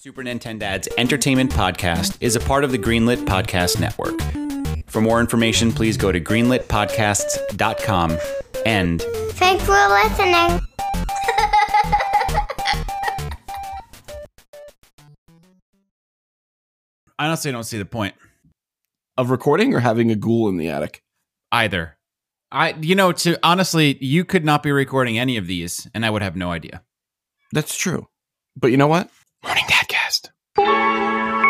Super Nintendad's Entertainment Podcast is a part of the Greenlit Podcast Network. For more information, please go to greenlitpodcasts.com and Thanks for listening. I honestly don't see the point Of recording or having a ghoul in the attic? either. I you know, to honestly, you could not be recording any of these and I would have no idea. That's true. But you know what? Morning Música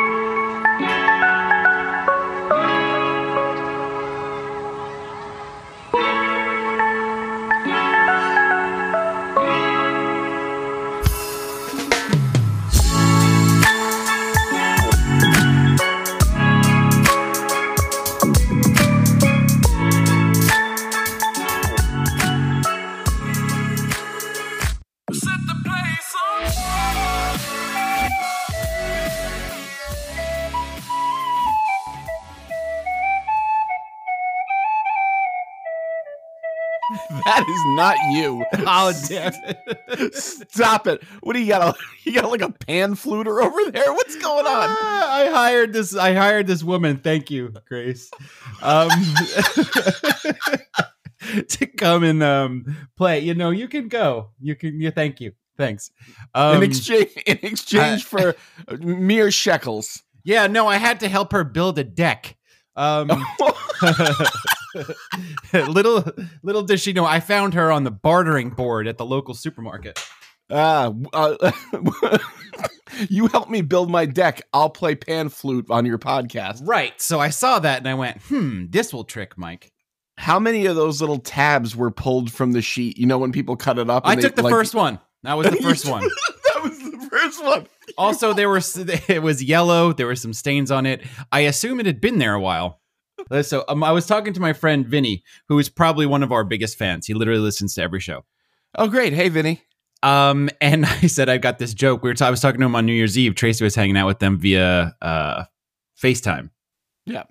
That is not you. Oh damn it. Stop it. What do you got? A, you got like a pan fluter over there? What's going on? Ah, I hired this I hired this woman, thank you, Grace. Um to come and um play. You know, you can go. You can you thank you. Thanks. Um, in exchange in exchange for mere shekels. Yeah, no, I had to help her build a deck. Um, little little does she know, I found her on the bartering board at the local supermarket. Ah, uh, you help me build my deck. I'll play pan flute on your podcast. Right. So I saw that and I went, hmm, this will trick Mike. How many of those little tabs were pulled from the sheet? You know when people cut it up. I and took the like- first one. That was the first one. that was the first one. Also, there were it was yellow. There were some stains on it. I assume it had been there a while. Uh, So um, I was talking to my friend Vinny, who is probably one of our biggest fans. He literally listens to every show. Oh, great. Hey, Vinny. Um, and I said I've got this joke. We were ta- I was talking to him on New Year's Eve. Tracy was hanging out with them via uh, FaceTime. Yeah.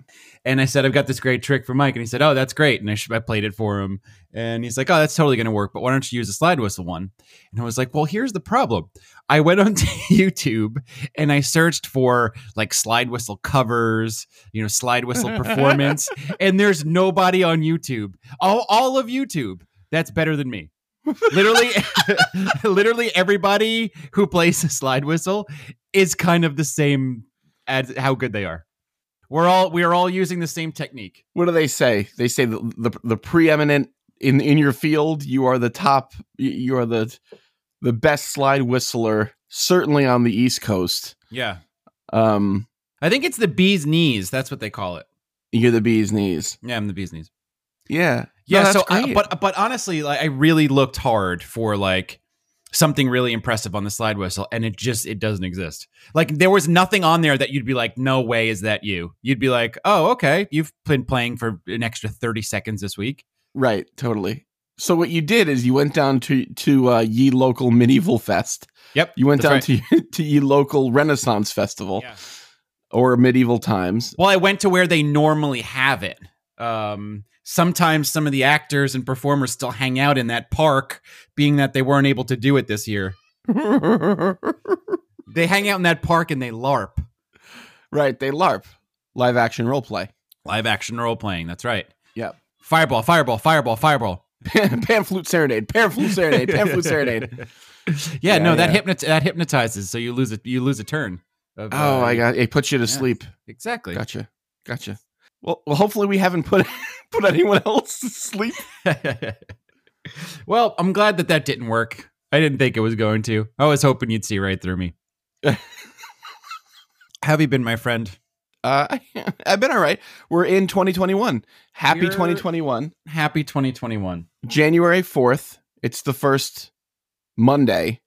And I said I've got this great trick for Mike, and he said, "Oh, that's great." And I, sh- I played it for him, and he's like, "Oh, that's totally going to work." But why don't you use the slide whistle one? And I was like, "Well, here's the problem. I went onto YouTube and I searched for like slide whistle covers, you know, slide whistle performance, and there's nobody on YouTube, all all of YouTube, that's better than me." literally literally everybody who plays a slide whistle is kind of the same as how good they are we're all we are all using the same technique What do they say? They say the the, the preeminent in in your field. You are the top. You are the the best slide whistler, certainly on the East Coast. yeah. Um, i think it's the bee's knees. That's what they call it. You're the bee's knees. yeah i'm the bee's knees. Yeah. yeah No, so I, but but honestly like i really looked hard for like something really impressive on the slide whistle and it just it doesn't exist. Like there was nothing on there that you'd be like no way is that you. You'd be like oh okay. You've been playing for an extra 30 seconds this week. Right, totally. So what you did is you went down to to uh, ye local medieval fest. yep You went down to to ye local Renaissance festival Yeah. or medieval times. Well, I went to where they normally have it. Um, sometimes some of the actors and performers still hang out in that park, being that they weren't able to do it this year. They hang out in that park and they LARP. right, they LARP, live action role play. Live action role playing. That's right. Yep. Fireball, fireball, fireball, fireball. Pan flute serenade, pan flute serenade, pan flute serenade. Yeah, Yeah, no, that yeah. hypnot- that hypnotizes, so you lose it. You lose a turn. of, Oh uh, my god, it puts you to yeah. sleep. Exactly. Gotcha, gotcha. Well, well, hopefully we haven't put put anyone else to sleep. well, I'm glad that that didn't work. I didn't think it was going to. I was hoping you'd see right through me. Have you been, my friend? Uh, I've been all right. We're in 2021. Happy You're- 2021. Happy 2021. January 4th. It's the first Monday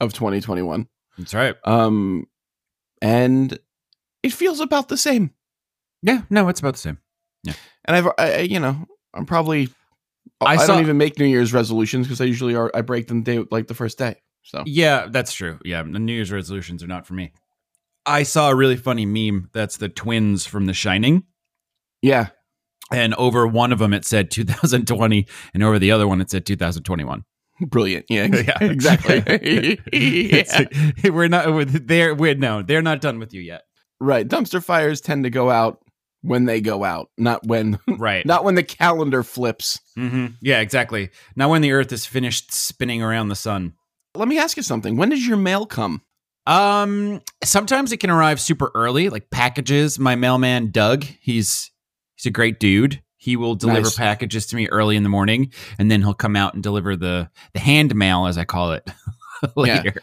of 2021. That's right. Um, and it feels about the same. Yeah, no, it's about the same. Yeah. And I've, I, I- you know, I'm probably. I I, saw- don't even make New Year's resolutions because I usually are. I break them day like the first day. So Yeah, that's true. Yeah, the New Year's resolutions are not for me. I saw a really funny meme that's the twins from The Shining. yeah, And over one of them, it said 2020, and over the other one, it said 2021. Brilliant. Yeah, Yeah. exactly. Yeah. like, we're not. They're. We're no. They're not done with you yet. Right. Dumpster fires tend to go out when they go out, not when Right. not when the calendar flips. Mm-hmm. Yeah. Exactly. Not when the Earth is finished spinning around the sun. Let me ask you something. When does your mail come? Um. Sometimes it can arrive super early, like packages. My mailman Doug. He's he's a great dude. He will deliver Nice. packages to me early in the morning, and then he'll come out and deliver the the hand mail, as I call it, later.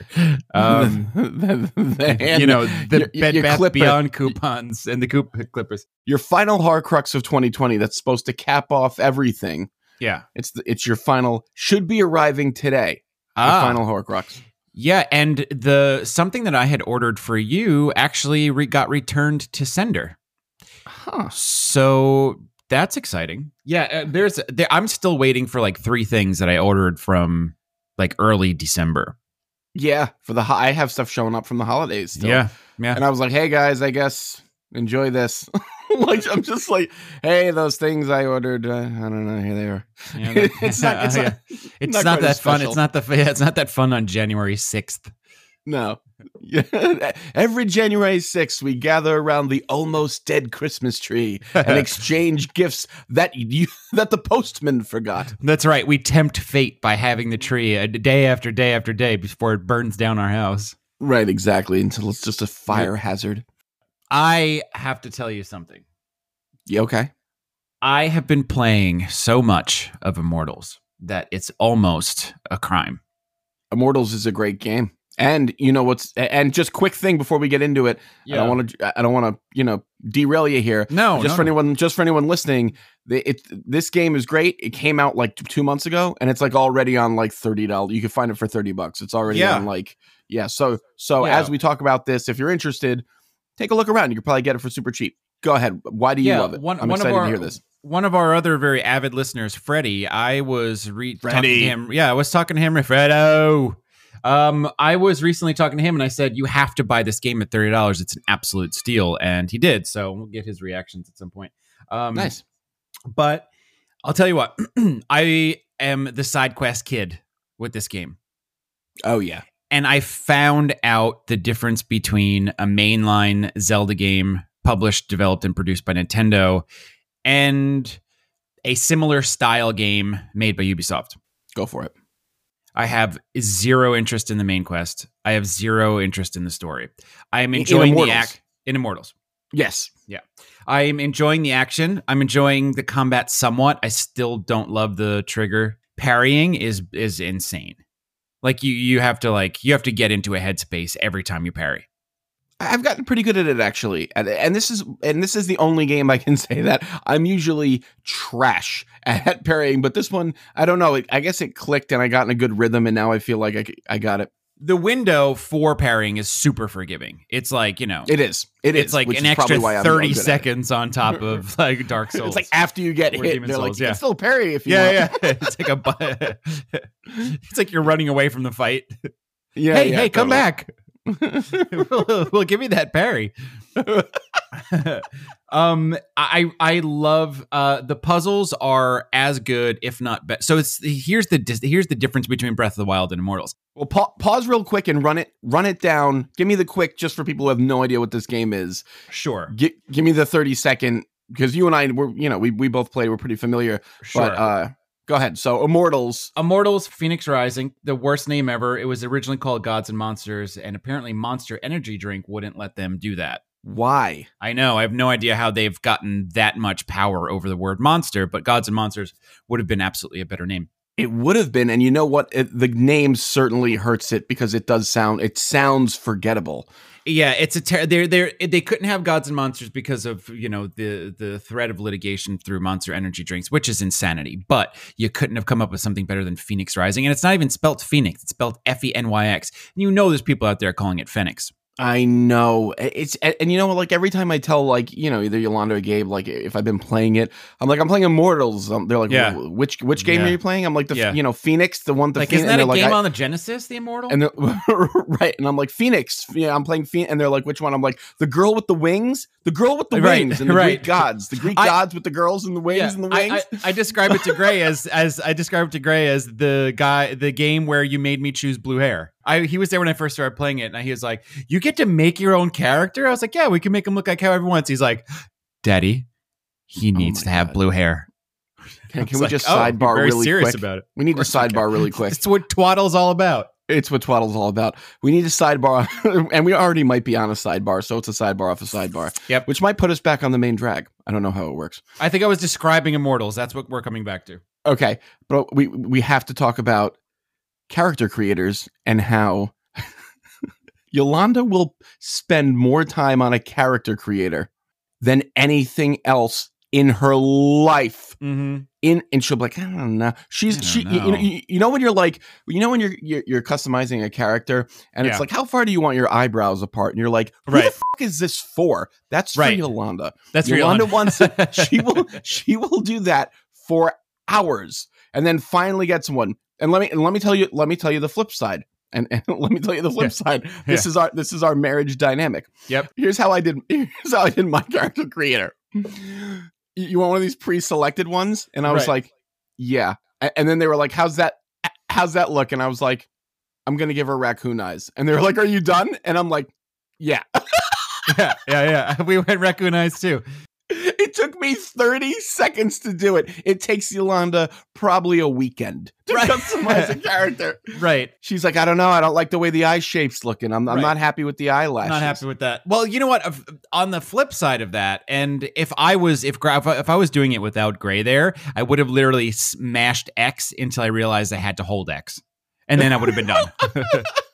Um, the, the hand- you know the your- Bed your Bath clipper. Beyond coupons and the coup- clippers. your final Horcrux of 2020 that's supposed to cap off everything. Yeah. It's the, it's your final should be arriving today. The Ah, final Horcrux. Yeah, and the something that I had ordered for you actually re- got returned to sender. Huh. So that's exciting. Yeah, uh, there's there, I'm still waiting for like three things that I ordered from like early December. Yeah, for the ho- I have stuff showing up from the holidays. Still. Yeah, yeah. and I was like, "Hey guys, I guess enjoy this." like I'm just like, "Hey, those things I ordered, uh, I don't know, here they are." Yeah, that- it's not. It's yeah. not. It's not not, that fun. It's not the yeah, it's not that fun on January sixth. No. Every January 6th, we gather around the almost dead Christmas tree and exchange gifts that you that the postman forgot. That's right. We tempt fate by having the tree a day after day after day before it burns down our house. Right, exactly. Until it's just a fire hazard. I have to tell you something. Yeah, okay. I have been playing so much of Immortals that it's almost a crime. Immortals is a great game. And you know what's and just quick thing before we get into it. I don't want to I don't want to, you know, derail you here. No, just no, for no. anyone just for anyone listening, the, it this game is great. It came out like 2 months ago and it's like already on like $30. You can find it for 30 bucks. It's already Yeah. on like yeah, so so Yeah. as we talk about this, if you're interested, take a look around. You could probably get it for super cheap. Go ahead. Why do you Yeah, love it? one- I'm one of excited our- to hear this. One of our other very avid listeners, Freddie, I was re- talking to him. Yeah, I was talking to him, Fredo. Um, I was recently talking to him, and I said, "You have to buy this game at thirty dollars. It's an absolute steal," and he did. So we'll get his reactions at some point. Um, Nice. But I'll tell you what, I am the side quest kid with this game. Oh yeah. And I found out the difference between a mainline Zelda game published, developed, and produced by Nintendo and a similar style game made by Ubisoft. Go for it. I have zero interest in the main quest. I have zero interest in the story. I am enjoying the act in Immortals. Yes. Yeah. I am enjoying the action. I'm enjoying the combat somewhat. I still don't love the trigger. Parrying is is insane. Like you you have to like you have to get into a headspace every time you parry. I've gotten pretty good at it actually, and, and this is and this is the only game I can say that I'm usually trash at parrying. But this one, I don't know. I guess it clicked, and I got in a good rhythm, and now I feel like I, I got it. The window for parrying is super forgiving. It's like, you know, It is. It is. it's like an is extra why I'm- I'm 30 good at it. seconds on top of like Dark Souls. It's like after you get hit, they're like Souls, you yeah. can still parry if you yeah, want. yeah. It's like a bu- It's like you're running away from the fight. yeah. hey, yeah, hey, come back. We'll, we'll give me that parry. um, I I love uh the puzzles are as good, if not better. So it's here's the dis- here's the difference between Breath of the Wild and Immortals. Well, pa- pause real quick and run it. Run it down. Give me the quick, just for people who have no idea what this game is. Sure, Gi- give me the thirty second because you and I were, you know, we we both played. We're pretty familiar. sure. But uh, go ahead. So Immortals. Immortals Phoenix Rising, the worst name ever. It was originally called Gods and Monsters, and apparently Monster Energy Drink wouldn't let them do that. Why? I know. I have no idea how they've gotten that much power over the word monster, but Gods and Monsters would have been absolutely a better name. It would have been, and you know what? It, the name certainly hurts it because it does sound. It sounds forgettable. Yeah, it's a ter- they're they they couldn't have Gods and Monsters because of you know the the threat of litigation through Monster Energy drinks, which is insanity. But you couldn't have come up with something better than Phoenix Rising, and it's not even spelt Phoenix; it's spelled F E N Y X. And you know, there's people out there calling it Phoenix. I know it's and, and you know like every time I tell like you know either Yolanda or Gabe like if I've been playing it I'm like I'm playing Immortals um, they're like Yeah. Which which game Yeah. are you playing I'm like the Yeah. you know Phoenix the one the like, Phoenix, isn't that a they're game I- on the Genesis, the Immortal? and right and I'm like Phoenix yeah I'm playing Phoenix and they're like which one I'm like the girl with the wings the girl with the Right, wings and the right. Greek gods the Greek I- gods with the girls and the wings and the I, wings I, I describe it to Gray as as I describe it to Gray as the guy the game where you made me choose blue hair. I he was there when I first started playing it, and he was like, "You get to make your own character." I was like, "Yeah, we can make him look like however he wants." He's like, "Daddy, he oh needs Oh to have God. blue hair." can, can we like, just "Oh, sidebar really serious quick about it. we need to sidebar really quick It's what twaddle's all about. It's what Twaddle's all about. We need a sidebar, and we already might be on a sidebar, so it's a sidebar off a sidebar. Yep. Which might put us back on the main drag. I don't know how it works. I think I was describing Immortals. That's what we're coming back to. Okay, but we we have to talk about character creators and how Yolanda will spend more time on a character creator than anything else in her life. Mm-hmm. in and she'll be like, I don't know. She's don't she know. you, you know when you're like you know when you're you're, you're customizing a character and Yeah. it's like how far do you want your eyebrows apart? And you're like, who the Right. fuck is this for? That's for Right. Yolanda. That's Yolanda real. wants it. She will she will do that for hours and then finally gets one. And let me and let me tell you let me tell you the flip side. And, and let me tell you the flip Yeah. side. This is our this is our marriage dynamic. Yep. Here's how I did here's how I did my character creator. You- You want one of these pre-selected ones? And I was Right. like, yeah. And then they were like, how's that how's that look? And I was like, I'm gonna give her raccoon eyes. And they were like, Are you done? And I'm like, Yeah. yeah, yeah, yeah. We went raccoon eyes too. It took me 30 seconds to do it. It takes Yolanda probably a weekend to Right. customize a character. Right. She's like, I don't know. I don't like the way the eye shape's looking. I'm, I'm Right. not happy with the eyelashes. Not happy with that. Well, you know what? On the flip side of that, and if I was if if I was doing it without Gray there, I would have literally smashed X until I realized I had to hold X, and then I would have been done.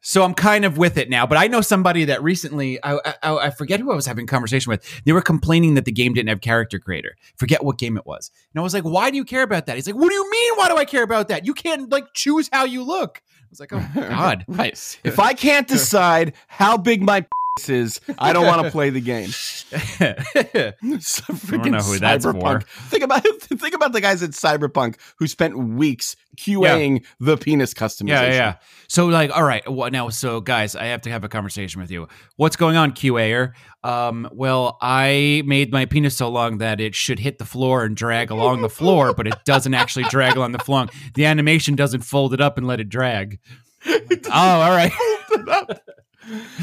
so I'm kind of with it now. But I know somebody that recently, I, I I forget who I was having a conversation with. They were complaining that the game didn't have character creator. Forget what game it was. And I was like, why do you care about that? He's like, what do you mean? Why do I care about that? You can't like choose how you look. I was like, oh God. right. If I can't decide how big my is, I don't want to play the game. A freaking know who that's cyberpunk. Think about think about the guys at Cyberpunk who spent weeks QAing the penis customization. Yeah, yeah, yeah. So, like, all right, well, now, so guys, I have to have a conversation with you. What's going on, QAer? Um, well, I made my penis so long that it should hit the floor and drag along the floor, but it doesn't actually drag along the floor. The animation doesn't fold it up and let it drag. oh, all right.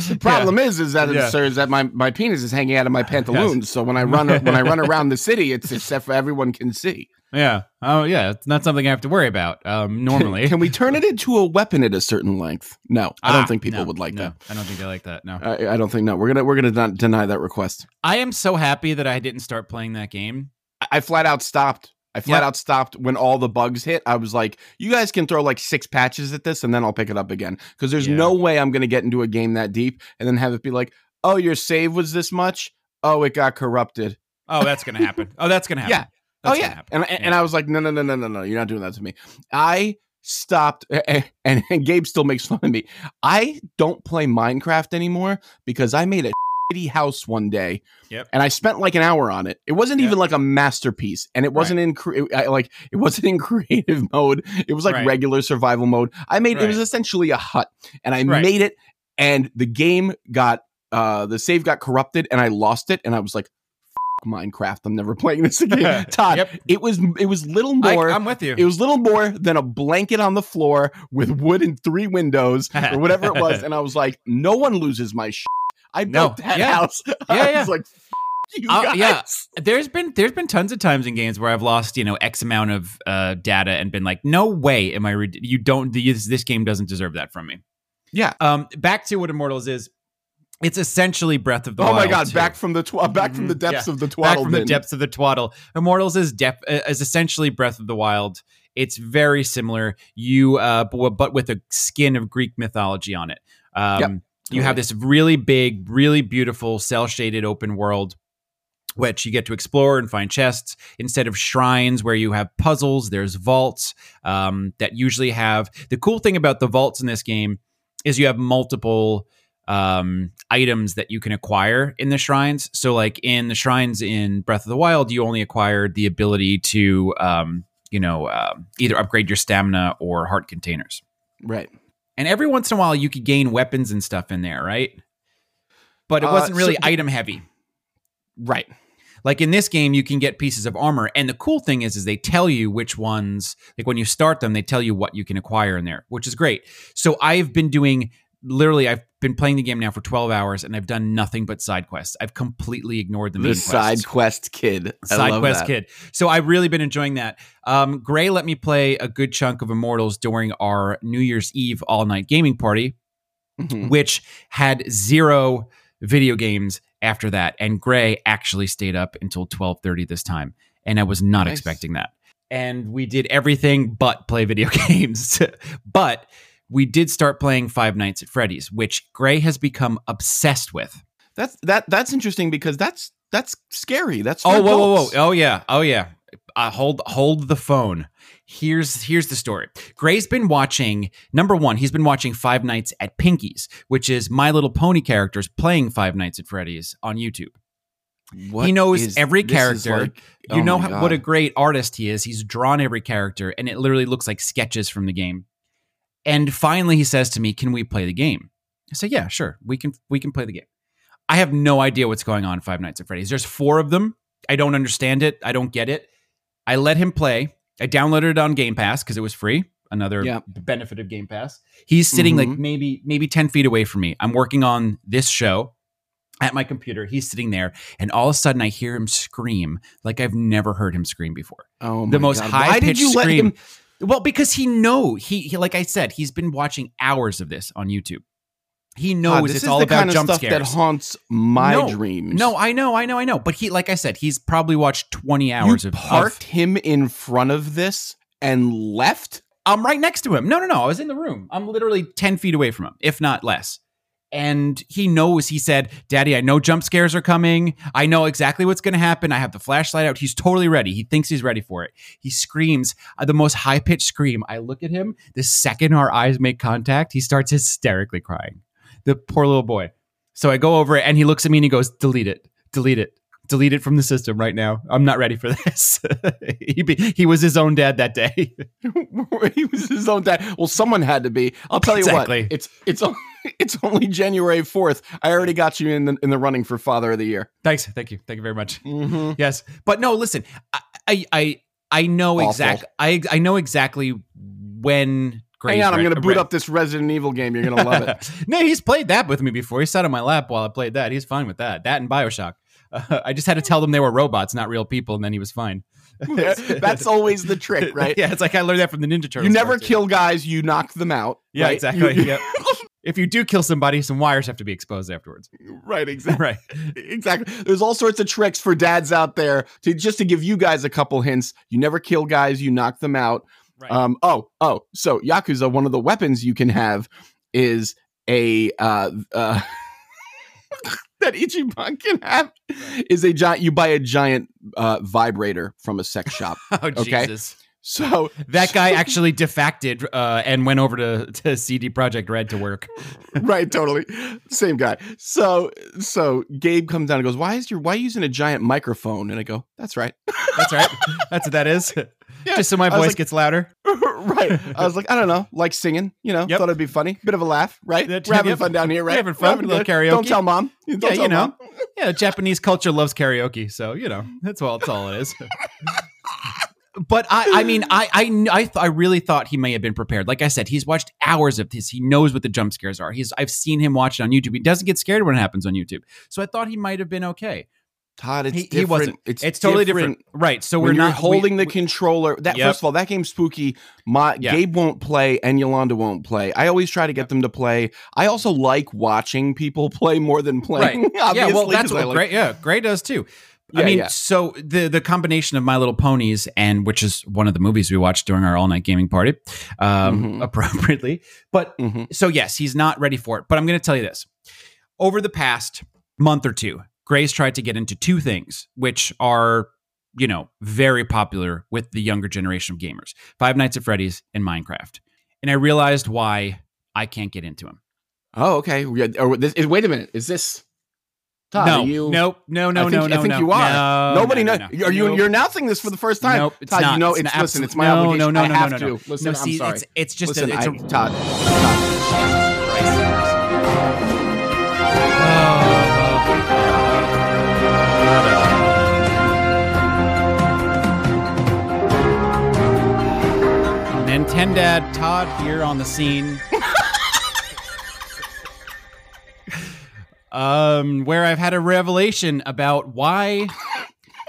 The problem is, is that Yeah. sir, is that my, my penis is hanging out of my pantaloons. So when I run when I run around the city, it's except for everyone can see. Yeah. Oh, yeah. It's not something I have to worry about um, normally. Can, can we turn it into a weapon at a certain length? No, I don't Ah, think people no, would like no, that. I don't think they like that. No. I, I don't think no. We're gonna we're gonna not deny that request. I am so happy that I didn't start playing that game. I, I flat out stopped. I flat Yeah. out stopped when all the bugs hit. I was like, you guys can throw like six patches at this and then I'll pick it up again. Because there's Yeah. no way I'm going to get into a game that deep and then have it be like, oh, your save was this much. Oh, it got corrupted. Oh, that's going to happen. Oh, that's going to happen. Yeah. That's oh, yeah. happen. And, and I was like, no, no, no, no, no, no. You're not doing that to me. I stopped and, and, and Gabe still makes fun of me. I don't play Minecraft anymore because I made a house one day Yep. and I spent like an hour on it. It wasn't Yeah. even like a masterpiece, and it wasn't in cre- I- like it wasn't in creative mode. It was like Right. regular survival mode. I made it was essentially a hut, and I Right. made it, and the game got uh the save got corrupted, and I lost it, and I was like. Minecraft. I'm never playing this again. Todd, Yep. it was it was little I, more I'm with you. it was little more than a blanket on the floor with wood and three windows or whatever it was. And I was like, no one loses my shit. I No. built that Yeah. house. Yeah, I yeah. was like, "F- you Uh, guys. yeah. there's been there's been tons of times in games where I've lost you know X amount of uh, data and been like, no way am I? Re- you don't. This, this game doesn't deserve that from me. Yeah. Um, back to what Immortals is. It's essentially Breath of the Oh Wild. Oh my god! too. Back from the tw- back from the depths Yeah. of the twaddle. back from the depths of the twaddle. Immortals is dep- uh, is essentially Breath of the Wild. It's very similar. You uh, but, but with a skin of Greek mythology on it. Um, Yep. You have this really big, really beautiful, cell shaded open world. Which you get to explore and find chests instead of shrines where you have puzzles. There's vaults um, that usually have the cool thing about the vaults in this game is you have multiple um, items that you can acquire in the shrines. So, like in the shrines in Breath of the Wild, you only acquired the ability to, um, you know, uh, either upgrade your stamina or heart containers. Right. And every once in a while, you could gain weapons and stuff in there, right? But it Uh, wasn't really so the- item heavy. Right. Like in this game, you can get pieces of armor, and the cool thing is, is they tell you which ones. Like when you start them, they tell you what you can acquire in there, which is great. So I've been doing literally, I've been playing the game now for twelve hours, and I've done nothing but side quests. I've completely ignored the main The side quests. quest kid. I Side quest that. kid. So I've really been enjoying that. Um, Gray let me play a good chunk of Immortals during our New Year's Eve all night gaming party, Mhm. which had zero video games after that and gray actually stayed up until 12.30 this time and i was not Nice. expecting that and we did everything but play video games but we did start playing five nights at freddy's which gray has become obsessed with. That's that. That's interesting because that's that's scary. That's oh whoa whoa whoa. oh yeah. Oh yeah. Uh, hold hold the phone. Here's here's the story. Gray's been watching number one he's been watching five nights at pinky's which is my little pony characters playing five nights at freddy's on youtube. What he knows is- every character. like- you oh know how, what a great artist he is. He's drawn every character and it literally looks like sketches from the game and finally he says to me can we play the game? I say yeah sure. We can we can play the game. I have no idea what's going on five nights at freddy's. There's four of them. I don't understand it. I don't get it. I let him play. I downloaded it on game pass because it was free another Yeah. benefit of game pass. He's sitting like Mhm. maybe maybe 10 feet away from me. I'm working on this show at my computer. He's sitting there and all of a sudden i hear him scream like i've never heard him scream before. Oh the my most God. high pitched you let scream him? Well because he know he, he like i said he's been watching hours of this on youtube. He knows it's all about kind of jump stuff scares. that haunts my No, dreams. no i know i know i know. But he like i said he's probably watched 20 hours you of, parked of him in front of this and left. i'm right next to him. No no no i was in the room. I'm literally 10 feet away from him if not less and he knows he said daddy i know jump scares are coming. I know exactly what's going to happen. I have the flashlight out. He's totally ready. He thinks he's ready for it. He screams uh, the most high-pitched scream. I look at him. The second our eyes make contact he starts hysterically crying. The poor little boy. So i go over it and he looks at me and he goes delete it. Delete it delete it from the system right now i'm not ready for this he, be, he was his own dad that day he was his own dad. Well, someone had to be. I'll tell you Exactly. what. It's it's only, it's only January fourth. I already got you in the in the running for Father of the Year. thanks thank you thank you very much Mm-hmm. Yes, but no. Listen, I I I, I know exactly. I I know exactly when. Hang on, I'm going to boot up this Resident Evil game. You're going to love it. no, he's played that with me before. He sat on my lap while I played that. He's fine with that. That and Bioshock. Uh, I just had to tell them they were robots, not real people, and then he was fine. That's always the trick, right? yeah, it's like I learned that from the Ninja Turtles. You never cartoon. kill guys. You knock them out. Yeah, right? exactly. You- yep. If you do kill somebody, some wires have to be exposed afterwards. right. Exactly. Right. Exactly. There's all sorts of tricks for dads out there to just to give you guys a couple hints. You never kill guys. You knock them out. Right. Um. Oh. Oh. So Yakuza, one of the weapons you can have is a uh uh that Ichiban can have is a giant. You buy a giant uh vibrator from a sex shop. oh Okay. Jesus. So That guy actually defected uh, and went over to, to CD Projekt Red to work. right, totally. Same guy. So so Gabe comes down and goes, "Why is your why are you using a giant microphone?" And I go, "That's right." That's right. That's what that is. Yeah, Just so my voice like- gets louder. right. I was like, I don't know, like singing, you know, Yep. thut it'd be funny. Bit of a laugh, right? Yep. We're having fun down here, We're right? having fun, a little karaoke. Don't tell mom. Don't Yeah, tell you know. Mom. Yeah, Japanese culture loves karaoke, so you know that's all. That's all it is. but I, I mean, I, I, I, th- I really thought he may have been prepared. Like I said, he's watched hours of this. He knows what the jump scares are. He's, I've seen him watch it on YouTube. He doesn't get scared when it happens on YouTube. So I thought he might have been okay. Todd, it's He- different. he wasn't. It's, totally different. right? So when we're not holding we- the controller. That Yep. first of all, that game's spooky. My Yeah. Gabe won't play and Yolanda won't play. I always try to get them to play. I also like watching people play more than playing. Right. yeah, well, that's that's 'cause I what like- Gray. Yeah, Gray does too. I mean, yeah. so the the combination of My Little Ponies and which is one of the movies we watched during our all night gaming party, um, Mhm. appropriately. But Mhm. so yes, he's not ready for it. But I'm going to tell you this: over the past month or two, Gray's tried to get into two things, which are you know very popular with the younger generation of gamers: Five Nights at Freddy's and Minecraft. And I realized why I can't get into him. Oh, okay. We had- or oh, this, is- wait a minute. Is this? Todd, no, are you, nope, no, no, I think, no, no. I think no. you are. No, Nobody no, knows. no, no. Are you? You're announcing this for the first time. Nope, it's Todd, not. you know It's it's, an listen. It's my no, obligation. no, no, I no, have no, to. no. Listen, No, I'm sorry. it's it's just listen, a, it's I, a Todd. Todd. Nintendad Todd here on the scene. um, where I've had a revelation about why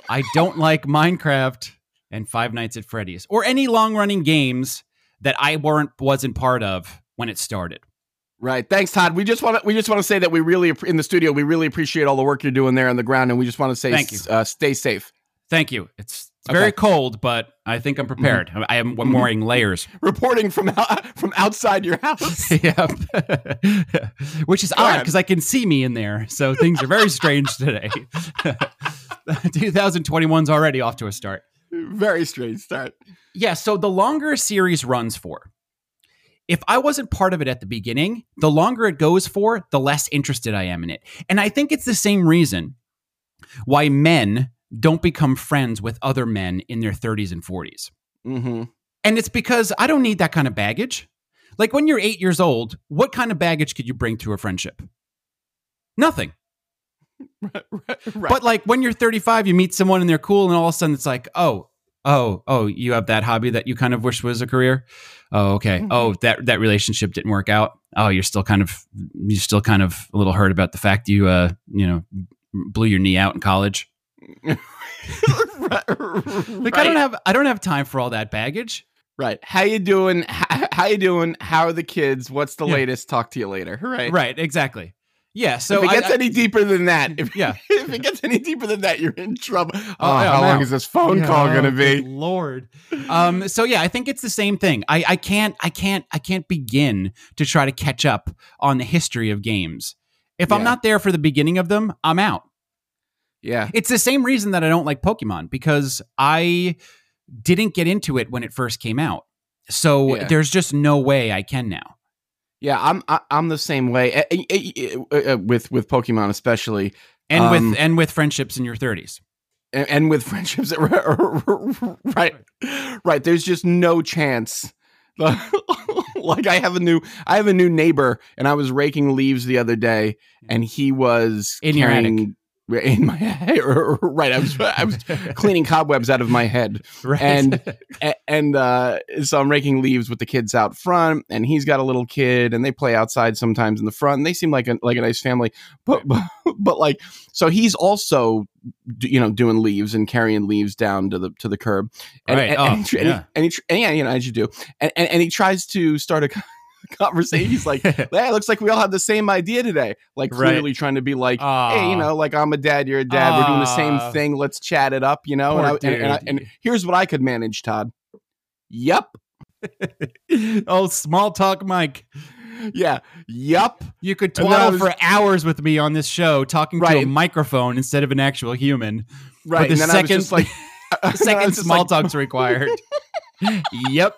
I don't like Minecraft and Five Nights at Freddy's or any long-running games that I weren't wasn't part of when it started. Right. Thanks, Todd. We just want to we just want to say that we really in the studio we really appreciate all the work you're doing there on the ground, and we just want to say Thank you. Uh, stay safe. Thank you. It's, it's very Okay. cold, but I think I'm mm-hmm. prepared. I am I'm wearing layers. Reporting from from outside your house. yep. Which is Go odd because I can see me in there. So things are very strange today. 2021's already off to a start. Very strange start. Yeah. So the longer a series runs for, if I wasn't part of it at the beginning, the longer it goes for, the less interested I am in it. And I think it's the same reason why men don't become friends with other men in their 30s and 40s. Mm-hmm. And it's because I don't need that kind of baggage. Like when you're eight years old, what kind of baggage could you bring to a friendship? Nothing. right, right, right. But like when you're 35, you meet someone and they're cool, and all of a sudden it's like, oh, oh, oh, you have that hobby that you kind of wish was a career. Oh, okay. Mhm. Oh, that that relationship didn't work out. Oh, you're still kind of you're still kind of a little hurt about the fact you uh you know blew your knee out in college. Right, Like I don't have I don't have time for all that baggage. right. How you doing? How, how you doing? How are the kids? What's the Yeah. latest? Talk to you later. Right. Right. Exactly. Yeah. So if it gets I- any deeper than that, if, Yeah. if it gets any deeper than that, you're in trouble. Oh, Oh, how long is this phone Yeah, call oh, gonna be? Lord. Um, so yeah, I think it's the same thing. I, I can't I can't I can't begin to try to catch up on the history of games. If I'm not there for the beginning of them, I'm out. Yeah. It's the same reason that I don't like Pokemon because I didn't get into it when it first came out. So Yeah. there's just no way I can now. Yeah, I'm I, I'm the same way eh, eh, eh, with with Pokemon especially, And Um, with and with friendships in your 30s. and, and with friendships. right, right. There's just no chance. like I have a new I have a new neighbor, and I was raking leaves the other day, and he was In your carrying, in my head. right, I was I was cleaning cobwebs out of my head. right. and- and uh, so I'm raking leaves with the kids out front, and he's got a little kid, and they play outside sometimes in the front. And they seem like a like a nice family, but but, but like so he's also you know doing leaves and carrying leaves down to the to the curb, and, Right. and, Oh, and, he, tr- and, he, yeah. and, he and yeah, you know as you do, and, and and he tries to start a conversation. He's like, "Hey, it looks like we all have the same idea today." Like Right. clearly trying to be like, hey, you know, like I'm a dad, you're a dad. We're doing the same thing. Let's chat it up, you know. And, I, and, and, I, and here's what I could manage, Todd. Yep. oh, small talk, Mike. Yeah. Yup. You could And then I twaddle was- for hours with me on this show, talking to a microphone instead of an actual human. Right. the and then second- I was just like, The second small like, talk's required. yep.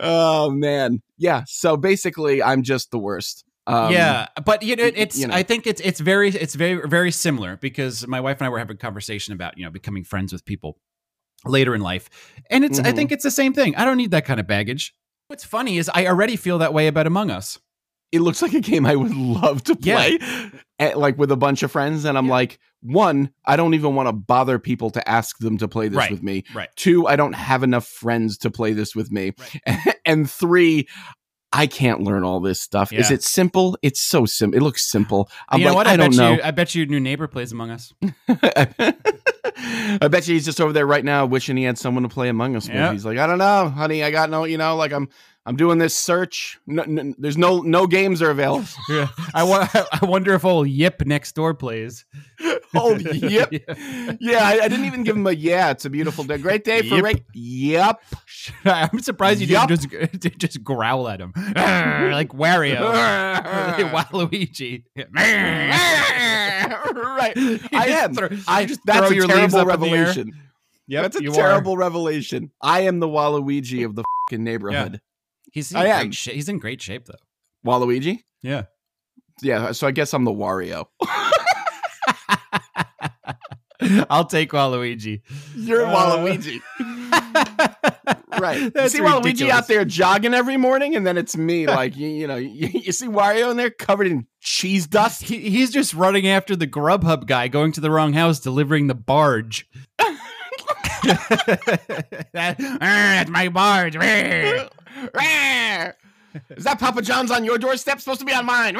Oh man. Yeah. So basically, I'm just the worst. Um, yeah, but you know, it's. you know. I think it's it's very it's very very similar because my wife and I were having a conversation about you know becoming friends with people later in life, and it's. I Mhm. think it's the same thing. I don't need that kind of baggage. What's funny is I already feel that way about Among Us. It looks like a game I would love to Yeah. play, eh, like with a bunch of friends. And I'm Yeah. like, one, I don't even want to bother people to ask them to play this Right. with me. Right. Two, I don't have enough friends to play this with me. and three, I can't learn all this stuff. Is it simple? It's so simple. It looks simple. I'm you know what? I, I, don't bet know. you. I bet your new neighbor plays Among Us. I bet you he's just over there right now wishing he had someone to play Among Us with. Yeah. He's like, I don't know, honey. I got no, you know, like I'm, I'm doing this search. No, no, there's no, no games are available. Yeah. I, wa- I wonder if old Yip next door plays. oh, yep. Yeah, I, I didn't even give him a yeah. It's a beautiful day. Great day for Yep. Rick. Yep. I'm surprised you Yup. didn't just, just growl at him like Wario, Waluigi. right. I am. throw- I just that's throw a terrible up the air. revelation. Yep, That's a you are. terrible revelation. I am the Waluigi of the fucking neighborhood. He's in I am. great shape. He's in great shape though. Waluigi? Yeah. Yeah, so I guess I'm the Wario. I'll take Waluigi. You're Uh, Waluigi. right. That's you see Waluigi ridiculous. out there jogging every morning, and then it's me, like, you, you know, you, you see Wario in there covered in cheese dust. He, he's just running after the Grubhub guy, going to the wrong house, delivering the barge. that, "Arr, that's my barge. Arr." Rah! Is that Papa John's on your doorstep? Supposed to be on mine.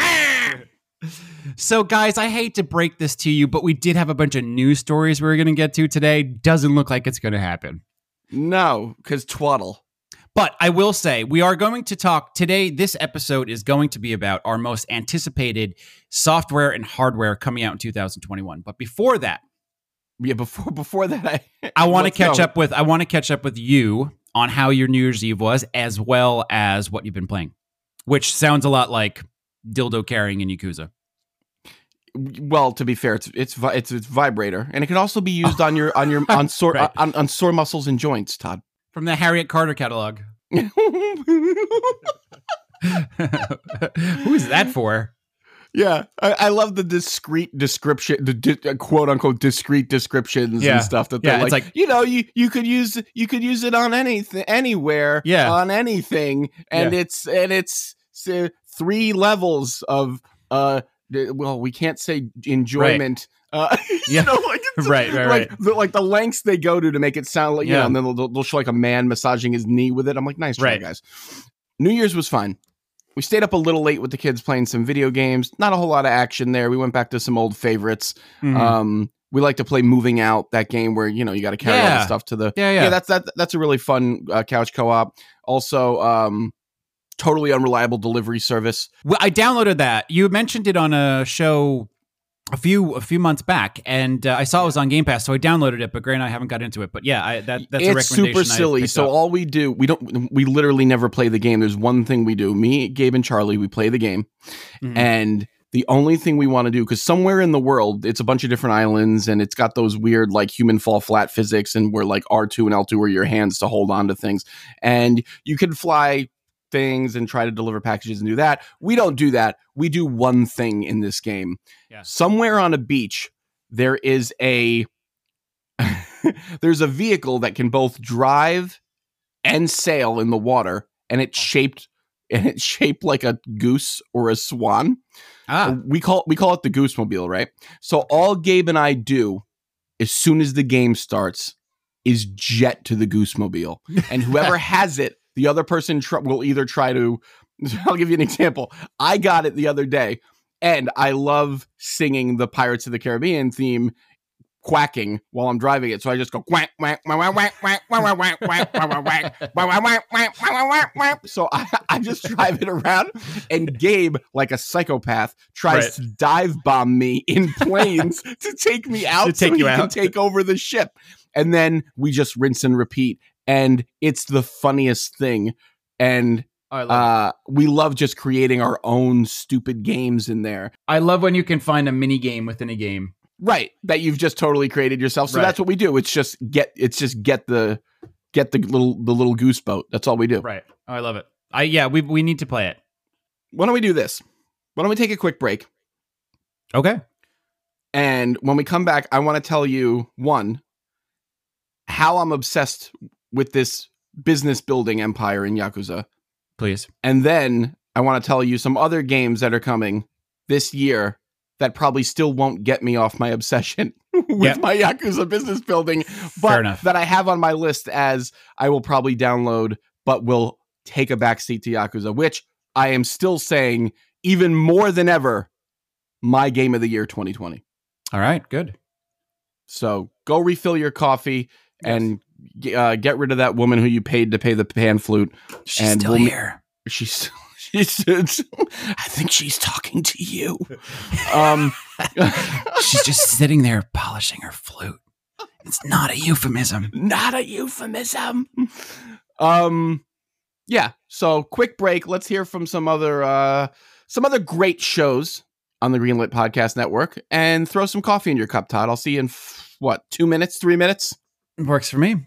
So, guys, I hate to break this to you, but we did have a bunch of news stories we were going to get to today. Doesn't look like it's going to happen. No, because twaddle. But I will say, we are going to talk today. This episode is going to be about our most anticipated software and hardware coming out in 2021. But before that, Yeah, before before that, I I want to catch up with I want to catch up with you on how your New Year's Eve was, as well as what you've been playing, which sounds a lot like dildo carrying in Yakuza. Well, to be fair, it's it's it's it's vibrator, and it can also be used on your on your on sore Right. on, on sore muscles and joints. Todd. From the Harriet Carter catalog. Who is that for? Yeah, I, I love the discreet description, the di- uh, quote unquote discreet descriptions Yeah. and stuff that they're Yeah, it's like, like- you know, you you could use you could use it on anything, anywhere, Yeah. on anything, and Yeah. it's and it's uh, three levels of uh, d- well, we can't say enjoyment. Uh, Yeah. know, like Right, right, like right. the, like the lengths they go to to make it sound like you Yeah. know, and then they'll, they'll show like a man massaging his knee with it. I'm like, nice try, Right. guys. New Year's was fine. We stayed up a little late with the kids playing some video games. Not a whole lot of action there. We went back to some old favorites. Mhm. Um, we like to play Moving Out, that game where you know you got to carry all Yeah. the stuff to the. yeah, Yeah, yeah. that's that. That's a really fun uh, couch co-op. Also, um, totally unreliable delivery service. Well, I downloaded that. You mentioned it on a show a few a few months back, and uh, I saw it was on Game Pass, so I downloaded it. But Grant, and I haven't got into it. But yeah, I, that that's a it's recommendation. super silly. So up. all we do, we don't, we literally never play the game. There's one thing we do. Me, Gabe, and Charlie, we play the game, Mhm. and the only thing we want to do, because somewhere in the world, it's a bunch of different islands, and it's got those weird like human fall flat physics, and where like R two and L two are your hands to hold on to things, and you can fly things and try to deliver packages and do that. We don't do that. We do one thing in this game. Yeah. Somewhere on a beach, there is a there's a vehicle that can both drive and sail in the water, and it's shaped and it's shaped like a goose or a swan. ah, We call we call it the goose mobile, right? So all Gabe and I do as soon as the game starts is jet to the goose mobile, and whoever has it, the other person tr- will either try to. I'll give you an example. I got it the other day, and I love singing the Pirates of the Caribbean theme. Quacking while I'm driving it, so I just go quack quack quack quack quack quack quack quack quack quack quack quack quack quack. So I, I just drive it around, and Gabe, like a psychopath, tries Right. to dive bomb me in planes to take me out To take so you he can out. take over the ship. And then we just rinse and repeat. And it's the funniest thing. And I love, uh, we love just creating our own stupid games in there. I love when you can find a mini game within a game. Right. That you've just totally created yourself. So Right. that's what we do. It's just get it's just get the get the little the little goose boat. That's all we do. Right. Oh, I love it. I yeah, we we need to play it. Why don't we do this? Why don't we take a quick break? Okay. And when we come back, I want to tell you one, how I'm obsessed with this business building empire in Yakuza. Please. And then I want to tell you some other games that are coming this year that probably still won't get me off my obsession with Yep. my Yakuza business building, but that I have on my list as I will probably download, but will take a backseat to Yakuza, which I am still saying, even more than ever, my game of the year 2020. All right. Good. So go refill your coffee and g- uh, get rid of that woman who you paid to pay the pan flute. She's And still we'll ma- here. She's she's I think she's talking to you. Um She's just sitting there polishing her flute. It's not a euphemism. not a euphemism. Um yeah, so quick break. Let's hear from some other uh some other great shows on the Greenlit Podcast Network and throw some coffee in your cup, Todd. I'll see you in f- what, 2 minutes, 3 minutes? Works for me.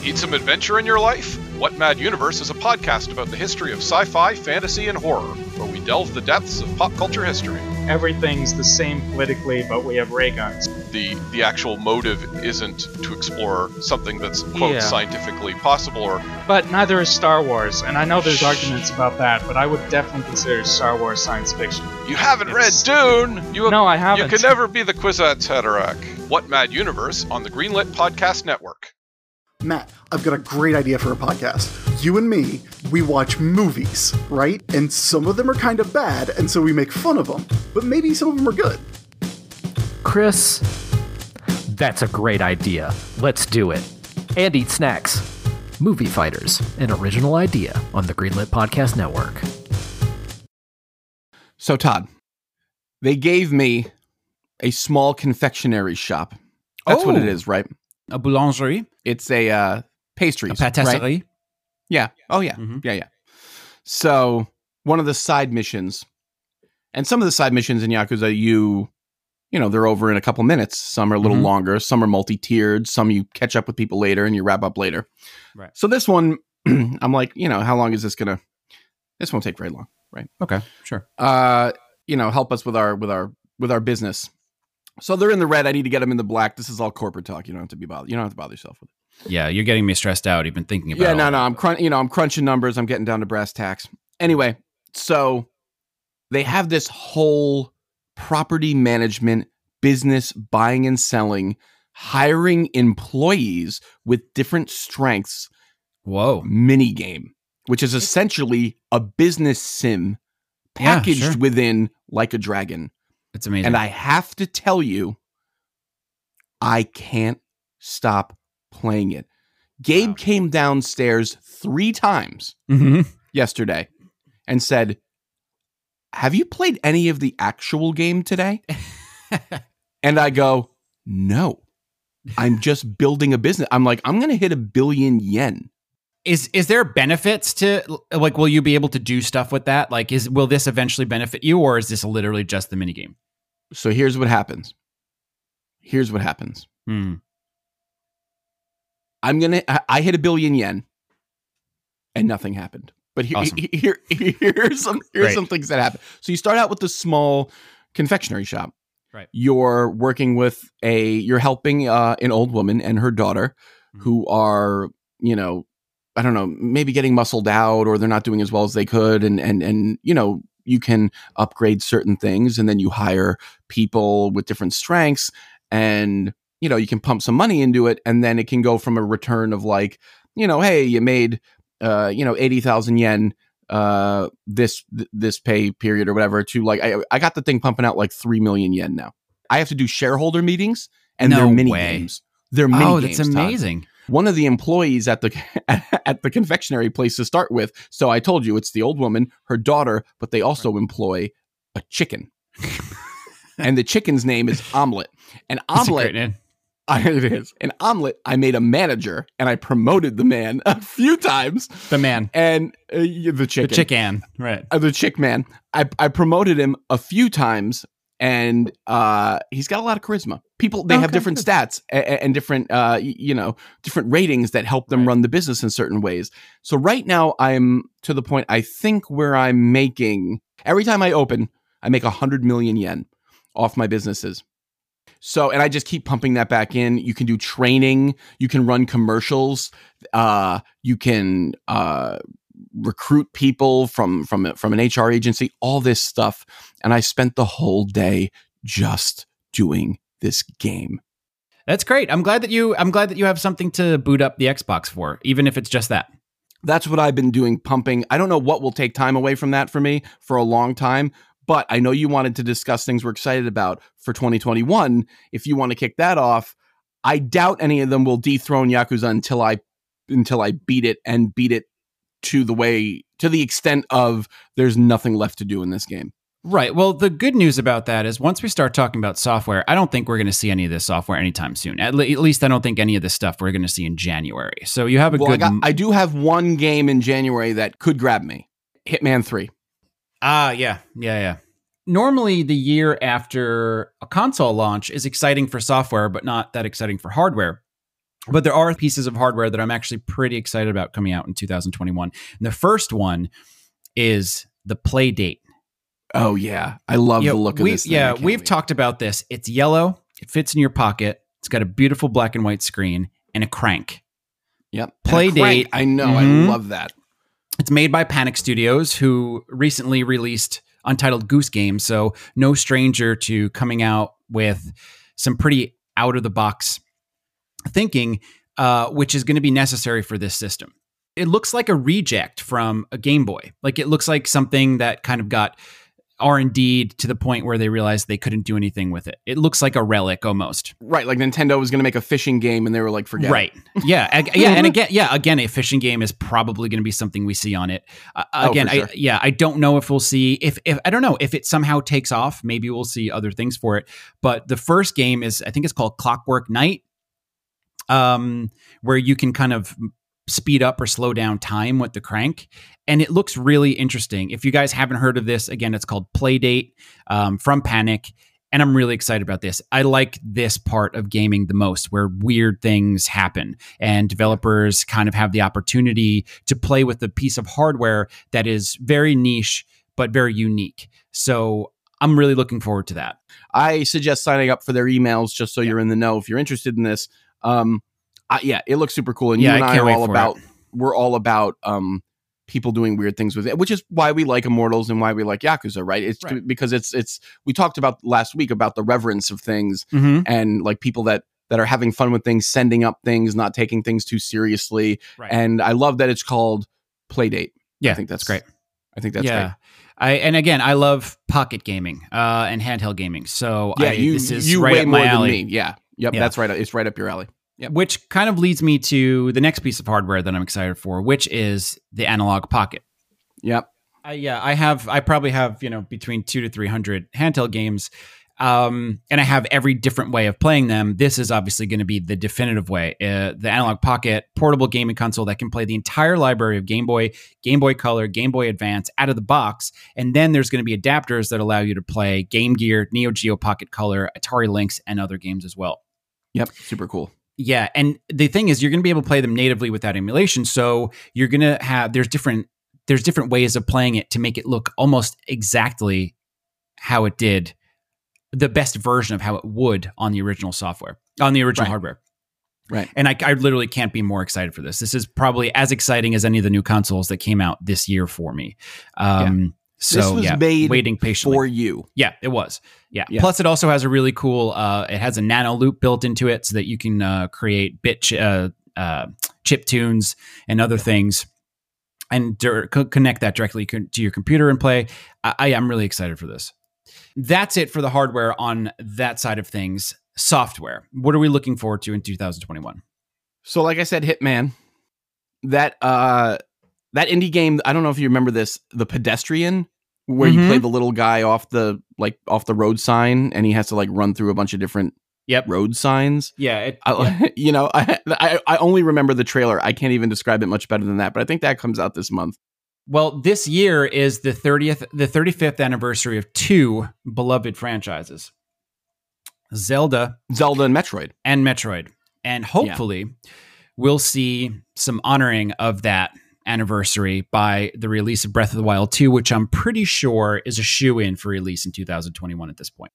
Need some adventure in your life? What Mad Universe is a podcast about the history of sci fi, fantasy, and horror, where we delve the depths of pop culture history. Everything's the same politically, but we have ray guns. The the actual motive isn't to explore something that's quote Yeah. scientifically possible or But neither is Star Wars, and I know there's arguments about that, but I would definitely consider Star Wars science fiction. you haven't It's- read Dune. You No, I haven't. You can never be the Kwisatz Haderach. What Mad Universe on the Greenlit Podcast Network. Matt, I've got a great idea for a podcast. You and me, we watch movies, right? And some of them are kind of bad, and so we make fun of them. But maybe some of them are good. Chris, that's a great idea. Let's do it. And eat snacks. Movie Fighters, an original idea on the Greenlit Podcast Network. So, Todd, they gave me a small confectionery shop. That's what it Oh. right? A boulangerie, It's a uh, pastries. a right? Yeah. Oh, yeah. Mhm. Yeah, yeah. So, one of the side missions, and some of the side missions in Yakuza, you, you know, they're over in a couple minutes. Some are a little Mhm. longer. Some are multi-tiered. Some you catch up with people later and you wrap up later. Right. So this one, I'm like, you know, how long is this gonna? This won't take very long, right? Okay, sure. uh you know help us with our with our with our business so they're in the red i need to get them in the black this is all corporate talk you don't have to be bothered you don't have to bother yourself with it Yeah, you're getting me stressed out even thinking about it. yeah no no i'm crunch you know i'm crunching numbers i'm getting down to brass tacks anyway so they have this whole property management business buying and selling hiring employees with different strengths Whoa. mini game which is essentially a business sim Yeah, packaged sure. within like a dragon It's amazing. And I have to tell you, I can't stop playing it. Gabe Wow. came downstairs three times Mhm. yesterday and said, Have you played any of the actual game today? and I go, No. I'm just building a business. I'm like, I'm going to hit a billion yen. Is is there benefits to like will you be able to do stuff with that? Like is will this eventually benefit you or is this literally just the minigame? So here's what happens. Here's what happens. Hmm. I'm gonna. I- I hit a billion yen, and nothing happened. But here, Awesome. here, here's some here's Great. some things that happen. So you start out with the small confectionery shop. Right. You're working with a. You're helping uh, an old woman and her daughter, Mhm. who are you know, I don't know, maybe getting muscled out or they're not doing as well as they could, and and and you know. You can upgrade certain things, and then you hire people with different strengths, and you know you can pump some money into it and then it can go from a return of like you know hey you made uh you know 80,000 yen uh this th- this pay period or whatever to like I, I got the thing pumping out like 3 million yen now i have to do shareholder meetings and No they're mini way. games they're mini Oh, games that's Todd. amazing. one of the employees at the at the confectionery place to start with so i told you it's the old woman her daughter but they also employ a chicken and the chicken's name is omelet and omelet. I, it is an omelet. I made a manager, and I promoted the man a few times. The man. And uh, the chicken, The chicken. Right. uh, the chick man. I I promoted him a few times, and uh, he's got a lot of charisma. People they have different good. stats and, and different uh, you know different ratings that help them Right. run the business in certain ways. So right now, I'm to the point. I think where I'm making every time I open, I make a hundred million yen off my businesses. So, and I just keep pumping that back in. You can do training, you can run commercials, uh, you can uh, recruit people from from from an HR agency, all this stuff. And I spent the whole day just doing this game. That's great. I'm glad that you I'm glad that you have something to boot up the Xbox for, even if it's just that. That's what I've been doing, pumping. I don't know what will take time away from that for me for a long time, but I know you wanted to discuss things we're excited about for 2021. If you want to kick that off, I doubt any of them will dethrone Yakuza until I until I beat it and beat it to the way to the extent of there's nothing left to do in this game. Right. Well, the good news about that is once we start talking about software, I don't think we're going to see any of this software anytime soon. At, le- at least I don't think any of this stuff we're going to see in January. So you have a Well, I, good got, I do have one game in January that could grab me. Hitman 3. Ah, yeah, yeah, yeah. Normally, the year after a console launch is exciting for software, but not that exciting for hardware. But there are pieces of hardware that I'm actually pretty excited about coming out in 2021. And the first one is the Playdate Oh yeah, I love Yeah, the look of we- this. Thing. Yeah, we've wait. talked about this. It's yellow. It fits in your pocket. It's got a beautiful black and white screen and a crank. Yep. Play crank, date. I know. Mhm. I love that. It's made by Panic Studios, who recently released Untitled Goose Game. So, no stranger to coming out with some pretty out of the box thinking, uh, which is going to be necessary for this system. It looks like a reject from a Game Boy. Like it looks like something that kind of got R and D to the point where they realized they couldn't do anything with it. It looks like a relic almost. Right, like Nintendo was going to make a fishing game, and they were like, "Forget." it. Right. Yeah. ag- yeah. And again, yeah. Again, a fishing game is probably going to be something we see on it. Uh, Oh, again, I, yeah, I don't know if we'll see if, if I don't know if it somehow takes off. Maybe we'll see other things for it. But the first game is, I think it's called Clockwork Night, um, where you can kind of speed up or slow down time with the crank. And it looks really interesting. If you guys haven't heard of this, again, it's called Playdate um, from Panic. And I'm really excited about this. I like this part of gaming the most, where weird things happen and developers kind of have the opportunity to play with a piece of hardware that is very niche, but very unique. So I'm really looking forward to that. I suggest signing up for their emails just so you're in the know if you're interested in this. Um, I, yeah, it looks super cool, and Yeah, you and I I, are all about. We're all about um, people doing weird things with it, which is why we like Immortals and why we like Yakuza, right? It's Right. because it's it's. We talked about last week about the reverence of things Mm-hmm. and like people that that are having fun with things, sending up things, not taking things too seriously, Right. and I love that it's called Playdate. yeah, I think that's great. I think that's yeah. great. I and again, I love pocket gaming uh, and handheld gaming. So Yeah, I, you this is you right way more alley. than me. Yeah, yep, Yeah. that's right. It's right up your alley. Which kind of leads me to the next piece of hardware that I'm excited for, which is the analog pocket. Yep. Yeah, I have. I probably have you know between two to three hundred handheld games, um, and I have every different way of playing them. This is obviously going to be the definitive way. Uh, the Analog Pocket portable gaming console that can play the entire library of Game Boy, Game Boy Color, Game Boy Advance out of the box, and then there's going to be adapters that allow you to play Game Gear, Neo Geo Pocket Color, Atari Lynx, and other games as well. Yep. Super cool. Yeah, and the thing is, you're going to be able to play them natively without emulation. So you're going to have there's different there's different ways of playing it to make it look almost exactly how it did, the best version of how it would on the original software, on the original Right. hardware. Right. And I, I literally can't be more excited for this. This is probably as exciting as any of the new consoles that came out this year for me. Um, So this was yeah, made waiting patiently for you. yeah, it was. Yeah. Yeah. Plus, it also has a really cool. Uh, it has a Nanoloop built into it, so that you can uh, create bit ch- uh, uh, chip tunes and other things, and dir- co- connect that directly con- to your computer and play. I, I am really excited for this. That's it for the hardware on that side of things. Software. What are we looking forward to in 2021? So, like I said, Hitman, that uh, that indie game. I don't know if you remember this, the Pedestrian, where you Mhm. play the little guy off the like off the road sign, and he has to like run through a bunch of different Yep. road signs. Yeah. It, I, you know, I, I I only remember the trailer. I can't even describe it much better than that. But I think that comes out this month. Well, this year is the 30th, the 35th anniversary of two beloved franchises Zelda Zelda and Metroid. and Metroid. And hopefully, we'll see some honoring of that anniversary by the release of Breath of the Wild 2, which I'm pretty sure is a shoe in for release in 2021 at this point.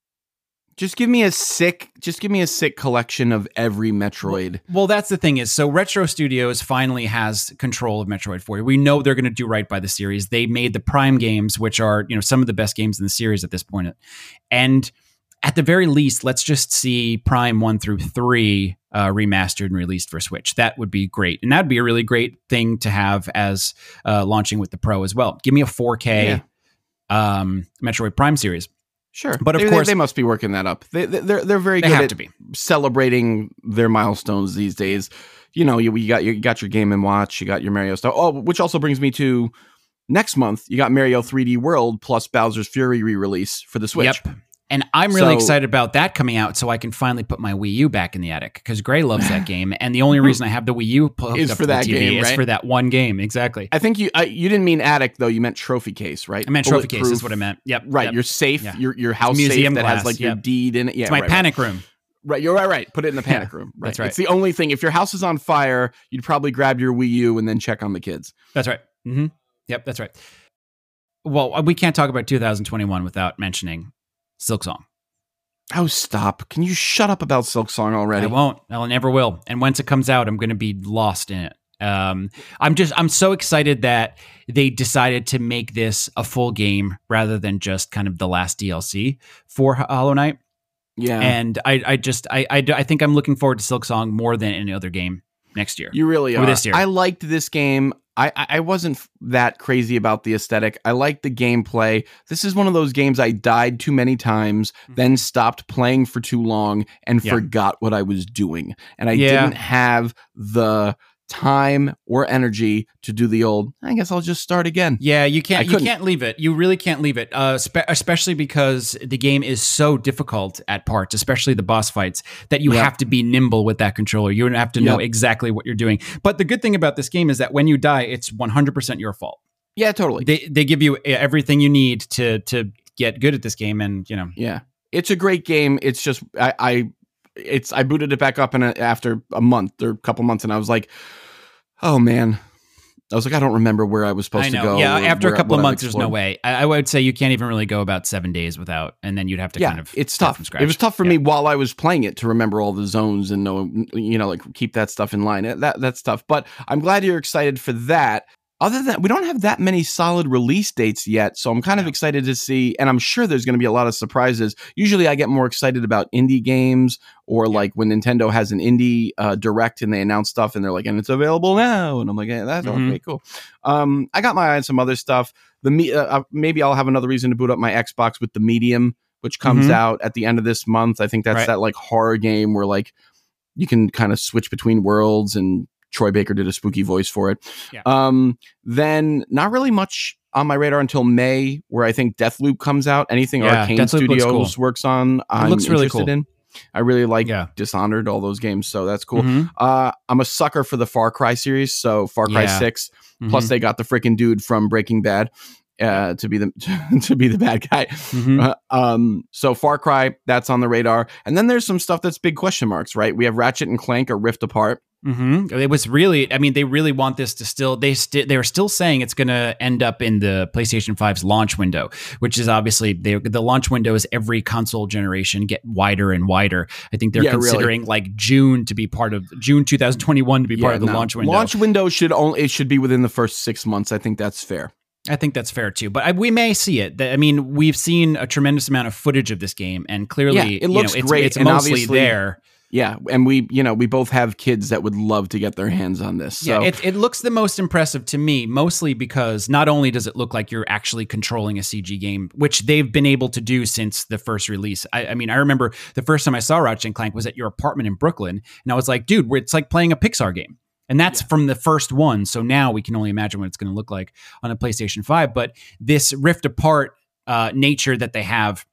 Just give me a sick. Just give me a sick collection of every Metroid. Well, that's the thing is, so Retro Studios finally has control of Metroid 4. We know they're going to do right by the series. They made the Prime games, which are you know some of the best games in the series at this point. And at the very least, let's just see Prime one through three uh, remastered and released for Switch. That would be great, and that'd be a really great thing to have as uh, launching with the Pro as well. Give me a 4K um, Metroid Prime series. Sure, But of They- course- they, must be working that up. They, they- they're they're very They good have at to be. celebrating their milestones these days. You know, you, you got you got your Game and Watch, you got your Mario stuff. Oh, which also brings me to next month. You got Mario 3D World plus Bowser's Fury re-release for the Switch. Yep. And I'm really So- excited about that coming out so I can finally put my Wii U back in the attic because Gray loves that game. And the only reason I have the Wii U hooked Is up for that TV game, is right? for that one game. Exactly. I think you I, you didn't mean attic though. You meant trophy case, right? I meant trophy case is what I meant. Yep. Right, yep. your safe, Yeah. your your house museum safe that has like your yep. deed in it. Yeah, It's my right, right. panic room. Right, you're right. Right, put it in the panic room. Right, that's right. It's the only thing. If your house is on fire, you'd probably grab your Wii U and then check on the kids. That's right. hmm Yep. That's right. well, we can't talk about 2021 without mentioning Silksong. Oh, stop! Can you shut up about Silksong already? I won't. I never will. And once it comes out, I'm going to be lost in it. Um, I'm just I'm so excited that they decided to make this a full game rather than just kind of the last DLC for Hollow Knight. Yeah, And I I just I, I I think I'm looking forward to Silksong more than any other game next year. You really Or are. this year. I liked this game. I, I wasn't that crazy about the aesthetic. I liked the gameplay. This is one of those games I died too many times, then stopped playing for too long and Mm-hmm. Yeah. forgot what I was doing. And I Yeah. didn't have the time or energy to do the old, I guess I'll just start again. Yeah, you can't. You can't leave it. You really can't leave it. Uh, spe- especially because the game is so difficult at parts, especially the boss fights, that you Yeah. have to be nimble with that controller. You have to know Yep. exactly what you're doing. But the good thing about this game is that when you die, it's 100 percent your fault. Yeah, totally. They they give you everything you need to to get good at this game, and you know. Yeah, it's a great game. It's just I, I it's I booted it back up and after a month or a couple months, and I was like, oh man, I was like, I don't remember where I was supposed I to go. yeah, after a couple of months, there's no way. I, I would say you can't even really go about seven days without, and then you'd have to Yeah, kind of. it's tough. From scratch. It was tough for Yeah. me while I was playing it to remember all the zones and know, you know, like keep that stuff in line. That that's tough. But I'm glad you're excited for that. Other than that, we don't have that many solid release dates yet, so I'm kind of excited to see. And I'm sure there's going to be a lot of surprises. Usually, I get more excited about indie games or like when Nintendo has an indie uh, direct and they announce stuff and they're like, and it's available now, and I'm like, yeah, that's Mhm. okay, cool. Um, I got my eye on some other stuff. The me, uh, uh, maybe I'll have another reason to boot up my Xbox with the Medium which comes Mhm. out at the end of this month. I think that's Right. that like horror game where like you can kind of switch between worlds and Troy Baker did a spooky voice for it. Yeah. Um then not really much on my radar until May where I think Deathloop comes out. Anything Yeah, Arkane Deathloop Studios works on I'm looks really interested cool. in. I really like Yeah. Dishonored, all those games, so that's cool. Mhm. Uh, I'm a sucker for the Far Cry series, so Far Cry Yeah. 6 Mhm. Plus, they got the freaking dude from Breaking Bad uh, to be the to be the bad guy. Mhm. Uh, um, so Far Cry, that's on the radar, and then there's some stuff that's big question marks, right? We have Ratchet and Clank or Rift Apart. Hmm It was really, I mean, they really want this to still, they st- they were still saying it's going to end up in the PlayStation 5's launch window, which is obviously they, the launch window is every console generation get wider and wider. I think they're Yeah, really. considering like June to be part of June 2021 to be part of the no. launch window. Launch window should only it should be within the first six months. I think that's fair. I think that's fair too, but I, we may see it. I mean, we've seen a tremendous amount of footage of this game, and clearly, Yeah, it you looks know, it's, great, It's and mostly obviously- there. Yeah, and we you know we both have kids that would love to get their hands on this. So Yeah, it, it looks the most impressive to me, mostly because not only does it look like you're actually controlling a CG game, which they've been able to do since the first release. I, I mean, I remember the first time I saw Ratchet and Clank was at your apartment in Brooklyn, and I was like, dude, it's like playing a Pixar game. And that's from the first one. So now we can only imagine what it's going to look like on a PlayStation 5. But this rift apart uh, nature that they have,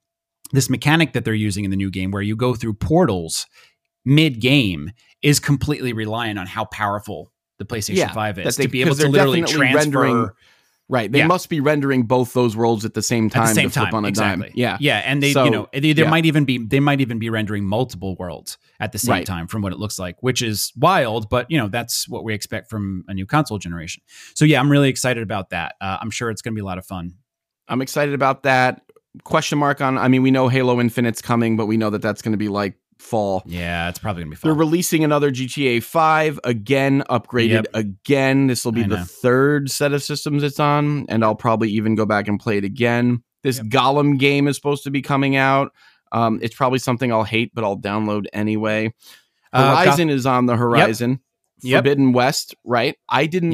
this mechanic that they're using in the new game where you go through portals mid game is completely reliant on how powerful the PlayStation Yeah, 5 is they- to be able to literally transfer rendering right. They Yeah. must be rendering both those worlds at the same time at the same to flip time on a exactly dime. Yeah, yeah and they So, you know they, there yeah. might even be they might even be rendering multiple worlds at the same Right. time from what it looks like which is wild but you know that's what we expect from a new console generation so yeah i'm really excited about that uh, i'm sure it's going to be a lot of fun I'm excited about that. Question mark on. I mean, we know Halo Infinite's coming, but we know that that's going to be like fall. yeah it's probably to be They're releasing another GTA 5 again, upgraded Yep. again. This will be I the know. third set of systems it's on, and I'll probably even go back and play it again. This Yep. Gollum game is supposed to be coming out. Um, it's probably something I'll hate, but I'll download anyway. Uh, Horizon is on the horizon. Yep. Forbidden West, right? I didn't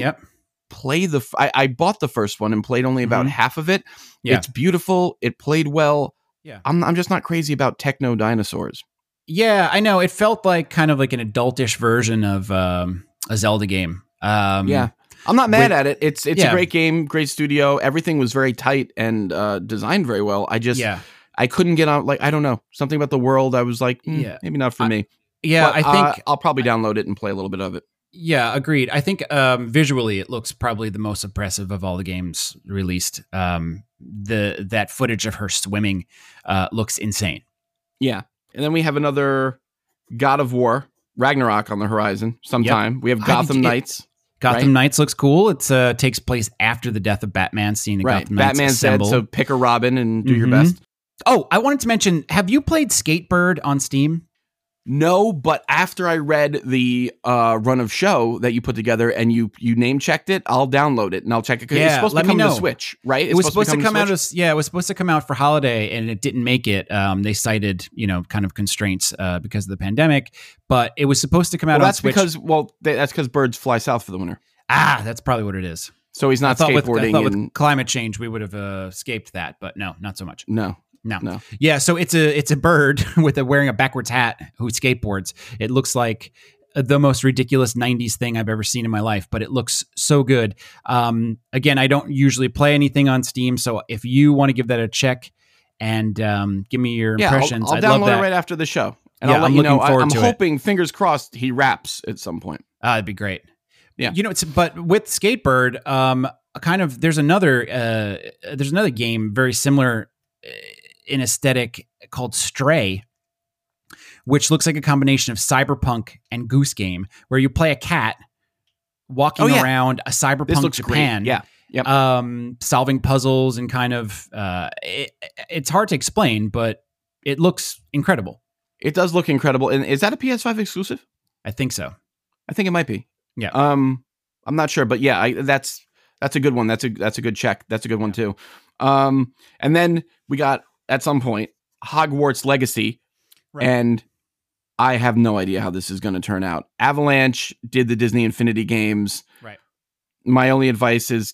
play the. F- I, I bought the first one and played only about Mhm. half of it. Yeah. It's beautiful. It played well. Yeah. I'm I'm just not crazy about techno dinosaurs. Yeah i know it felt like kind of like an adultish version of um, a zelda game um, yeah. I'm not mad with- at it. It's it's Yeah. a great game, great studio. Everything was very tight and uh, designed very well. I just yeah I couldn't get on like I don't know something about the world. I was like, mm, Yeah. maybe not for I- me. yeah But, i uh, think I'll probably download it and play a little bit of it. Yeah, agreed. I think um, visually it looks probably the most impressive of all the games released. Um, the that footage of her swimming uh, looks insane. Yeah, and then we have another God of War Ragnarok on the horizon. Sometime we have Gotham it- Knights. Gotham Right. Knights looks cool. It uh, takes place after the death of Batman, seeing the right. Gotham Knights Batman's dead, so pick a Robin and do your Mhm. best. oh, I wanted to mention: Have you played Skatebird on Steam? No, but after I read the uh, run of show that you put together and you you name checked it, I'll download it and I'll check it because Yeah, it's supposed let to me come to. Switch, right? it was supposed to come out as yeah, it was supposed to come out for holiday, and it didn't make it. Um, they cited you know kind of constraints uh, because of the pandemic, but it was supposed to come out Well, on that's Switch. because well, they, that's because birds fly south for the winter, ah, that's probably what it is. so he's I not thought, with, I skateboarding. thought and with climate change we would have uh, escaped that, but no, not so much. no, No. no. Yeah, so it's a it's a bird with a wearing a backwards hat who skateboards. It looks like the most ridiculous 90s thing I've ever seen in my life, but it looks so good. Um, again, I don't usually play anything on Steam, so if you want to give that a check and um, give me your Yeah, I'll, impressions, I'll love download it right after the show, and Yeah, I'll let I'm you know. looking I, forward I'm to it. hoping, fingers crossed, he raps at some point. Uh, it'd be great. Yeah. you know, it's but with Skatebird, um, kind of there's another uh, there's another game very similar in aesthetic called Stray, which looks like a combination of cyberpunk and Goose Game, where you play a cat walking Oh, yeah. around a cyberpunk Japan. great. Yeah, Yep. um, solving puzzles and kind of uh, it, it's hard to explain, but it looks incredible. it does look incredible. And is that a PS5 exclusive? I think so. I think it might be. Yeah. Um, I'm not sure, but yeah, I, that's that's a good one. That's a that's a good check. That's a good one too. Um, and then we got at some point Hogwarts Legacy, Right. and I have no idea how this is going to turn out. Avalanche did the Disney Infinity games. Right. My only advice is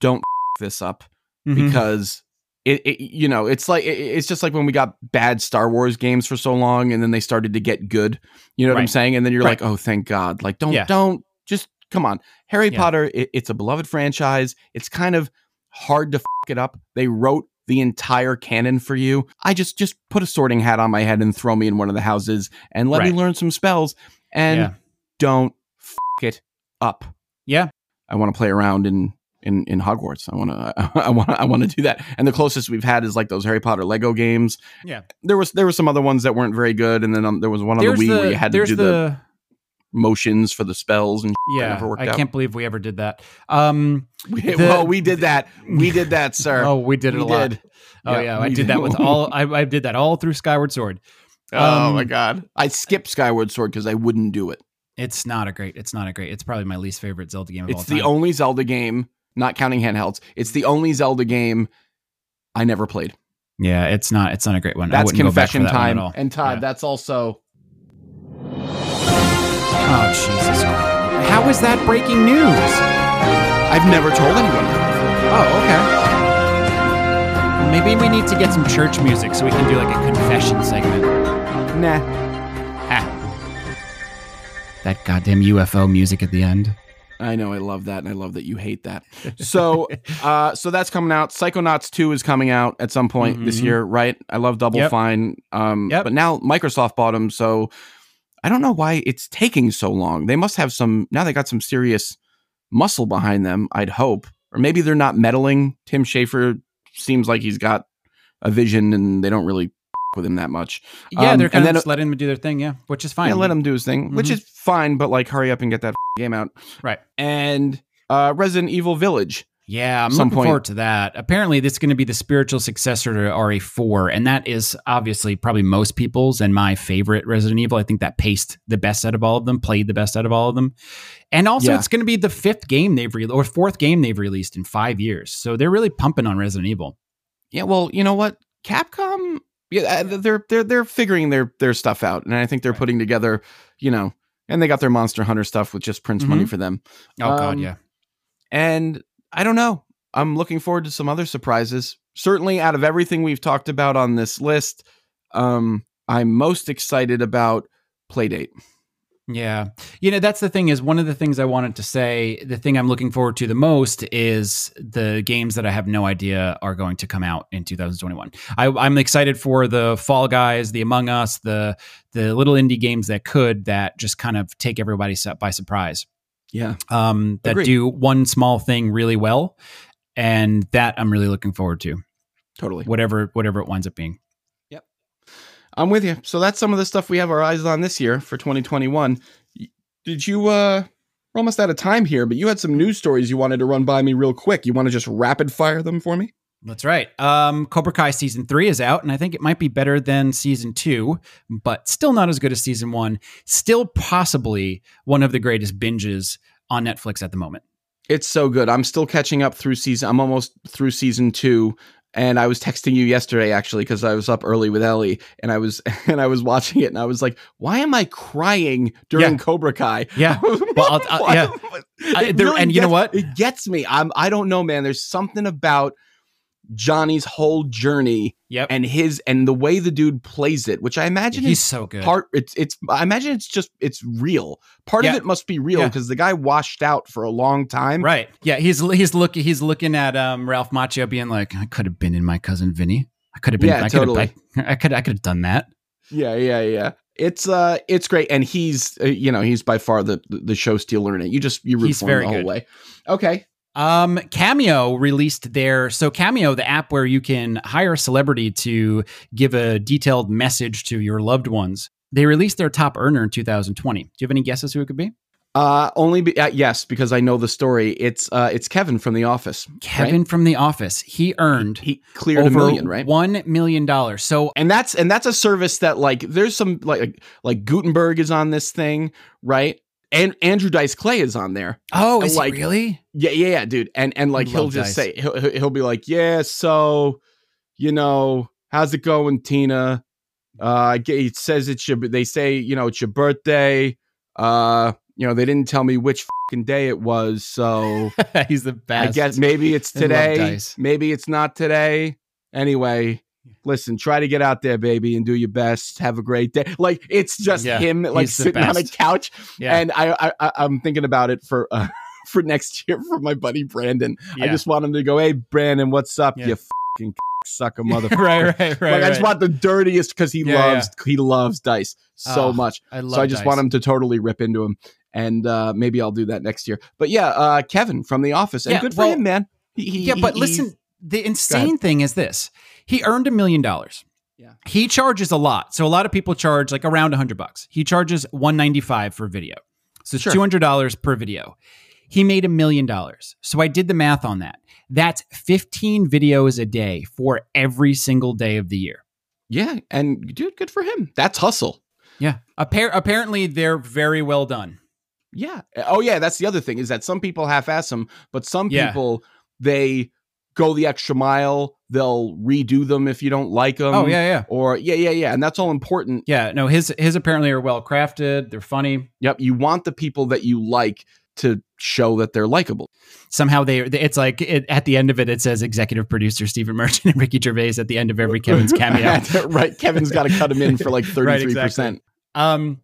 don't this up Mhm. because it, it you know it's like it, it's just like when we got bad Star Wars games for so long and then they started to get good. You know what I'm saying? And then you're Right. like, oh, thank God! Like don't Yeah. don't just come on. Harry Yeah. Potter, it, it's a beloved franchise. It's kind of hard to f- it up. They wrote the entire canon for you. I just just put a sorting hat on my head and throw me in one of the houses and let Right. me learn some spells and Yeah. don't f- it up. Yeah. I want to play around in in in Hogwarts. I want to I want I want to do that. And the closest we've had is like those Harry Potter Lego games. Yeah. There was there were some other ones that weren't very good and then um, there was one on There's the Wii the, where you had to do the, the motions for the spells and yeah. never worked I out. can't believe we ever did that. Um, we, The- well, we did that. We did that, sir. oh, we did it we a lot. did. Oh Yeah, yeah, I did that with all. I, I did that all through Skyward Sword. oh Um, my god. I skipped Skyward Sword because I wouldn't do it. It's not a great. It's not a great. It's probably my least favorite Zelda game of all It's the only Zelda game, not counting handhelds. It's the only Zelda game I never played. yeah, it's not. It's not a great one. That's wouldn't go back for confession that one at time. And Todd, Yeah. that's also Oh Jesus! Christ. How is that breaking news? I've never told anyone Oh, okay. Maybe we need to get some church music so we can do like a confession segment. Nah. Ah. That goddamn UFO music at the end. I know I love that and I love that you hate that. So uh so that's coming out. Psychonauts 2 is coming out at some point this Mhm. year, right? I love Double Yep. Fine. Um Yep. but now Microsoft bought them, so I don't know why it's taking so long. They must have some now they got some serious muscle behind them, I'd hope. Or maybe they're not meddling. Tim Schafer seems like he's got a vision and they don't really with him that much. Yeah, Um, they're kind of just letting him do their thing. Yeah, which is fine. Yeah, let him do his thing, which Mhm. is fine, but like hurry up and get that game out. Right. And uh Resident Evil Village. Yeah, I'm looking point. forward to that. Apparently, this is going to be the spiritual successor to RE4, and that is obviously probably most people's and my favorite Resident Evil. I think that paced the best out of all of them, played the best out of all of them, and also Yeah. it's going to be the fifth game they've re- or fourth game they've released in five years. So they're really pumping on Resident Evil. Yeah, well, you know what? Capcom, yeah, uh, they're they're they're figuring their their stuff out, and I think they're Right. putting together, you know, and they got their Monster Hunter stuff with just Prince money for them. Oh God, Um, yeah, And I don't know. I'm looking forward to some other surprises. Certainly, out of everything we've talked about on this list, um, I'm most excited about Playdate. yeah. You know, that's the thing. Is one of the things I wanted to say. The thing I'm looking forward to the most is the games that I have no idea are going to come out in 2021. I, I'm excited for the Fall Guys, the Among Us, the the little indie games that could that just kind of take everybody by surprise. Yeah, Um, that Agreed. do one small thing really well, and that I'm really looking forward to. totally. Whatever whatever it winds up being. Yep. I'm with you. So that's some of the stuff we have our eyes on this year for 2021. Did you uh We're almost out of time here, but you had some news stories you wanted to run by me real quick. You want to just rapid fire them for me? That's right. Um, Cobra Kai season three is out, and I think it might be better than season two, but still not as good as season one. Still possibly one of the greatest binges on Netflix at the moment. It's so good. I'm still catching up through season. I'm almost through season two, and I was texting you yesterday actually because I was up early with Ellie, and I was and I was watching it, and I was like, "Why am I crying during Yeah. Cobra Kai?" Yeah. Well, I'll- I'll- yeah. I- there- really and you know what? It gets me. I'm. I don't know, man. There's something about Johnny's whole journey Yep. and his and the way the dude plays it, which I imagine He's is so good. part it's it's i imagine it's just it's real part Yeah. of it must be real Yeah. because the guy washed out for a long time Right. Yeah. He's he's looking he's looking at um Ralph Macchio being like, I could have been in my cousin Vinny. I could have been. Yeah, I totally. I, I could. I could have done that. yeah yeah yeah it's uh it's great and he's uh, you know he's by far the the show stealer in it you just you root He's for very him the whole good. way okay Um, Cameo released their so Cameo, the app where you can hire a celebrity to give a detailed message to your loved ones. They released their top earner in 2020. Do you have any guesses who it could be? uh only be, uh, yes because i know the story it's uh it's kevin from the office Kevin from The Office. He earned he cleared a million right one million dollars. So and that's and that's a service that like there's some like like guttenberg is on this thing right and andrew dice clay is on there oh, is like, he really? Yeah, yeah, yeah, dude. And and like he'll just Dice. say he'll he'll be like, "Yeah, so you know, how's it going, Tina? Uh it says it's your they say, you know, it's your birthday. Uh, you know, they didn't tell me which fucking day it was, so He's the best. I guess maybe it's today, maybe it's not today. Anyway, listen, try to get out there, baby, and do your best. Have a great day. Like it's just Yeah, him like sitting on a couch Yeah. and I, I I'm thinking about it for uh, for next year for my buddy Brandon. I just want him to go, "Hey Brandon, what's up? Yeah. You fucking sucker motherfucker." right, right, right. like I just right. want the dirtiest because he Yeah, loves he loves dice so Oh, much. I love So I just Dice. want him to totally rip into him, and uh, maybe I'll do that next year. But yeah, uh, Kevin from The Office, and Yeah, good for well, him, man. He, yeah, but listen, the insane thing is this: he earned a million dollars. Yeah. he charges a lot. So a lot of people charge like around a hundred bucks. He charges one ninety five for video, so it's Sure. two hundred dollars per video. He made a million dollars. So I did the math on that. That's fifteen videos a day for every single day of the year. yeah, and dude, good for him. That's hustle. Yeah, Appar- apparently they're very well done. Yeah. Oh, yeah. That's the other thing is that some people half-ass them, but some Yeah. people they go the extra mile. They'll redo them if you don't like them. oh yeah, yeah, Or yeah, yeah, yeah, and that's all important. yeah. No, his his apparently are well crafted. They're funny. Yep. You want the people that you like to show that they're likable. somehow they it's like it, at the end of it it says executive producer Stephen Merchant and Ricky Gervais at the end of every Kevin's cameo. right. Kevin's got to cut him in for like Right, thirty-three exactly. percent. Um,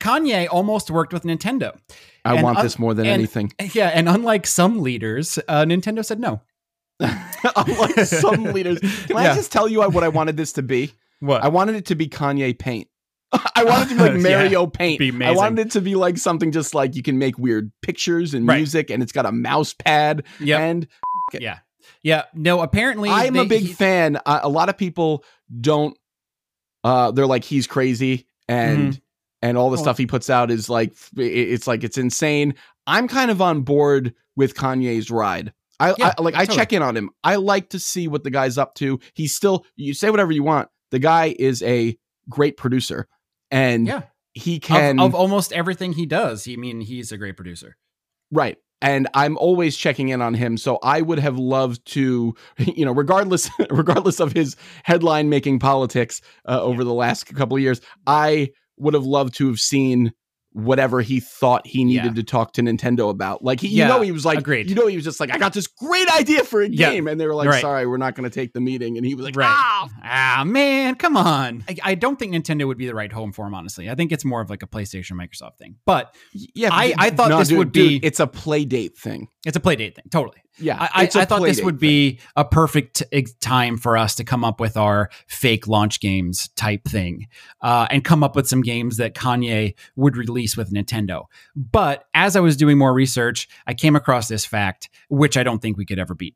Kanye almost worked with Nintendo. I And want un- this more than and- anything. Yeah, and unlike some leaders, uh, Nintendo said no. Unlike some leaders, can I just tell you what I wanted this to be? What? I wanted it to be Kanye Paint. I wanted it to be like Yeah, Mario Paint. be I wanted it to be like something just like you can make weird pictures and Right. music, and it's got a mouse pad. Yep. And yeah, yeah. No, apparently I'm they- a big he- fan. Uh, a lot of people don't. Uh, they're like he's crazy, and and all the Well- stuff he puts out is like it's like it's insane. I'm kind of on board with Kanye's ride. I, Yeah, I like I check in on him. I like to see what the guy's up to. He's still you say whatever you want. The guy is a great producer, and Yeah. he can of almost everything he does. I mean, he's a great producer. Right. And I'm always checking in on him. So I would have loved to, you know, regardless, regardless of his headline making politics uh, over the last couple of years, I would have loved to have seen whatever he thought he needed Yeah. to talk to Nintendo about. Like, he, Yeah, you know, he was like, agreed. you know, he was just like, I got this great idea for a Yeah, game. And they were like, right. sorry, we're not going to take the meeting. And he was like, Right. ah, Ah, man, come on. I, I don't think Nintendo would be the right home for him, honestly. I think it's more of like a PlayStation Microsoft thing. But yeah. I- I thought no, this dude, would dude, be- it's a play date thing. it's a play date thing, totally. Yeah. I, I, I thought this would be a perfect ex- time for us to come up with our fake launch games type thing uh, and come up with some games that Kanye would release with Nintendo. But as I was doing more research, I came across this fact, which I don't think we could ever beat.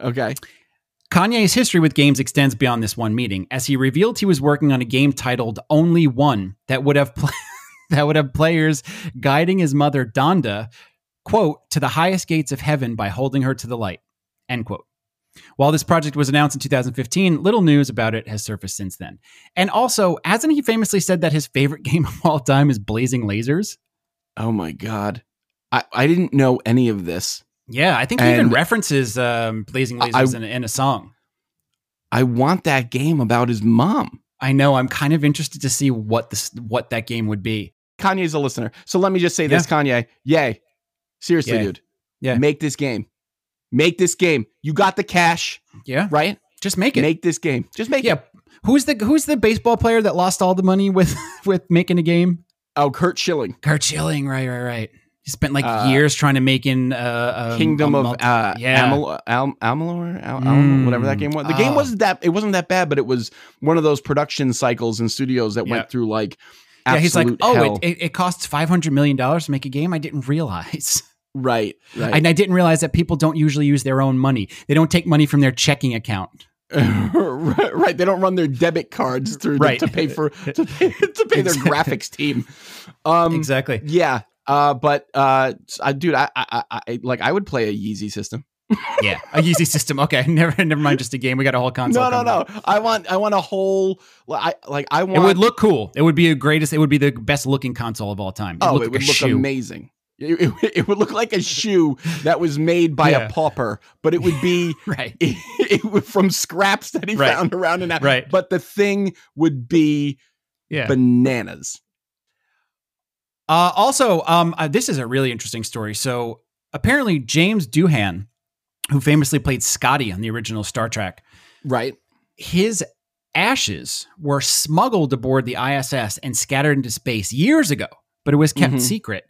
Okay. Kanye's history with games extends beyond this one meeting, as he revealed he was working on a game titled Only One that would have pl- that would have players guiding his mother, Donda, quote, to the highest gates of heaven by holding her to the light, end quote. While this project was announced in 2015, little news about it has surfaced since then. And also, hasn't he famously said that his favorite game of all time is Blazing Lasers? Oh my god. I, I didn't know any of this. Yeah, I think he even references um, Blazing Lasers I- in, a, in a song. I want that game about his mom. I know. I'm kind of interested to see what this what that game would be. Kanye's a listener. So let me just say this, Kanye. Yay. Seriously, Yay. dude. Yeah. Make this game. Make this game. You got the cash, Yeah, right? just make it. Make this game. Just make yeah. it. Who's the Who's the baseball player that lost all the money with with making a game? Oh, Curt Schilling. Curt Schilling. Right, right, right. He spent like Uh, years trying to make in uh, um, Kingdom of multi- uh, yeah. Amal- Al- Amalur, Al- Mm. Whatever that game was. The game Oh. wasn't that. It wasn't that bad, but it was one of those production cycles in studios that Yeah. went through like. yeah. He's like, oh, it, it costs five hundred million dollars to make a game. I didn't realize. right, right, And I didn't realize that people don't usually use their own money. They don't take money from their checking account. right, right. They don't run their debit cards through Right. to pay for to pay, to pay their graphics team. Um, exactly. Yeah, uh, but uh, I, dude, I, I, I, like I would play a Yeezy system. Yeah, a Yeezy system. Okay, never, never mind. Just a game. We got a whole console. No, no, no. out. I want, I want a whole. I like, I want. It would look cool. It would be a greatest. It would be the best looking console of all time. It'd Oh, it like would look shoe. amazing. It, it- it would look like a shoe that was made by Yeah. a pauper, but it would be Right. it, it would from scraps that he Right. found around and that. Right. But the thing would be Yeah. bananas. Uh, also, um, uh, this is a really interesting story. So apparently, James Doohan, who famously played Scotty on the original Star Trek, Right. his ashes were smuggled aboard the ISS and scattered into space years ago, but it was kept Mhm. secret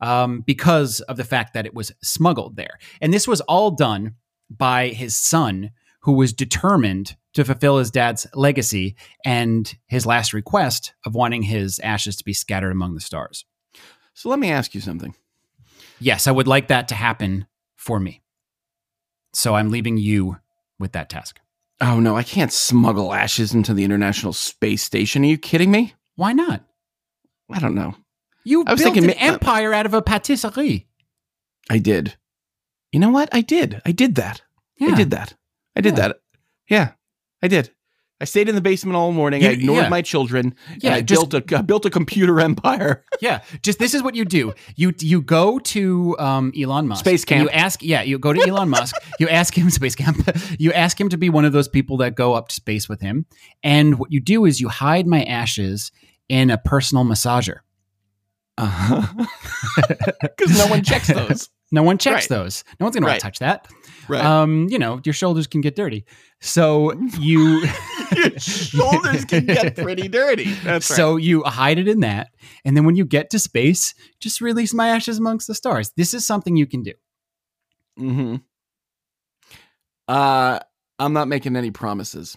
um, because of the fact that it was smuggled there. And this was all done by his son, who was determined to fulfill his dad's legacy and his last request of wanting his ashes to be scattered among the stars. So let me ask you something. Yes, I would like that to happen for me. So I'm leaving you with that task. Oh no, I can't smuggle ashes into the International Space Station. Are you kidding me? Why not? I don't know. You I was built thinking an uh, empire out of a patisserie. I did. You know what? I did. I did that. Yeah. I did that. I did Yeah. that. Yeah, I did. I stayed in the basement all morning. You- I ignored yeah. my children. Yeah, and I just- built a I built a computer empire. Yeah, just this is what you do. You you go to um, Elon Musk. Space camp. You ask, yeah, you go to Elon Musk. You ask him space camp. You ask him to be one of those people that go up to space with him. And what you do is you hide my ashes in a personal massager. Because no one checks those. No one checks Right. those. No one's gonna Right. to touch that. Right. Um, you know, your shoulders can get dirty. So you Your shoulders can get pretty dirty. That's so you hide it in that, and then when you get to space, just release my ashes amongst the stars. This is something you can do. hmm Uh, I'm not making any promises.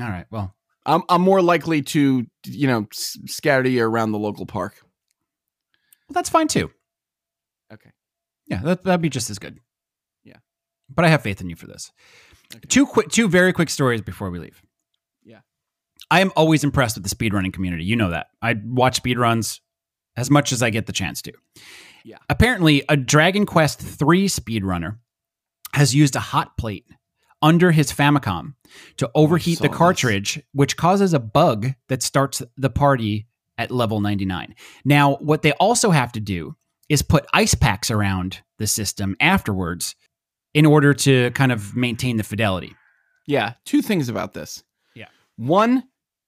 All right. Well, I'm I'm more likely to you know s- scatter you around the local park. Well that's fine too. Okay. Yeah, that, that'd be just as good. Yeah. But I have faith in you for this. Two quick, two very quick stories before we leave. Yeah. I am always impressed with the speedrunning community. You know that. I watch speedruns as much as I get the chance to. Yeah. Apparently, a Dragon Quest 3 speedrunner has used a hot plate under his Famicom to oh, overheat saw the this. cartridge, which causes a bug that starts the party at level 99. Now, what they also have to do is put ice packs around the system afterwards in order to kind of maintain the fidelity. Yeah. Two things about this. Yeah. One,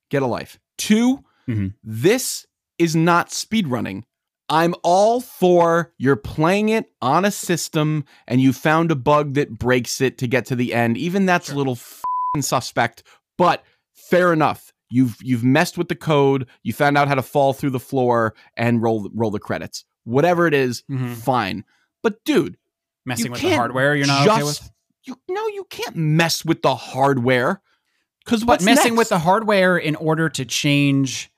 get a life. 2 Mhm. this is not speedrunning. I'm all for you're playing it on a system and you found a bug that breaks it to get to the end. Even that's a little fing suspect, but fair enough. You've you've messed with the code. You found out how to fall through the floor and roll roll the credits. Whatever it is, Mhm. fine. But dude, Messing with the hardware you're not okay with? you no, you can't mess with the hardware. Because But what's messing next? with the hardware in order to change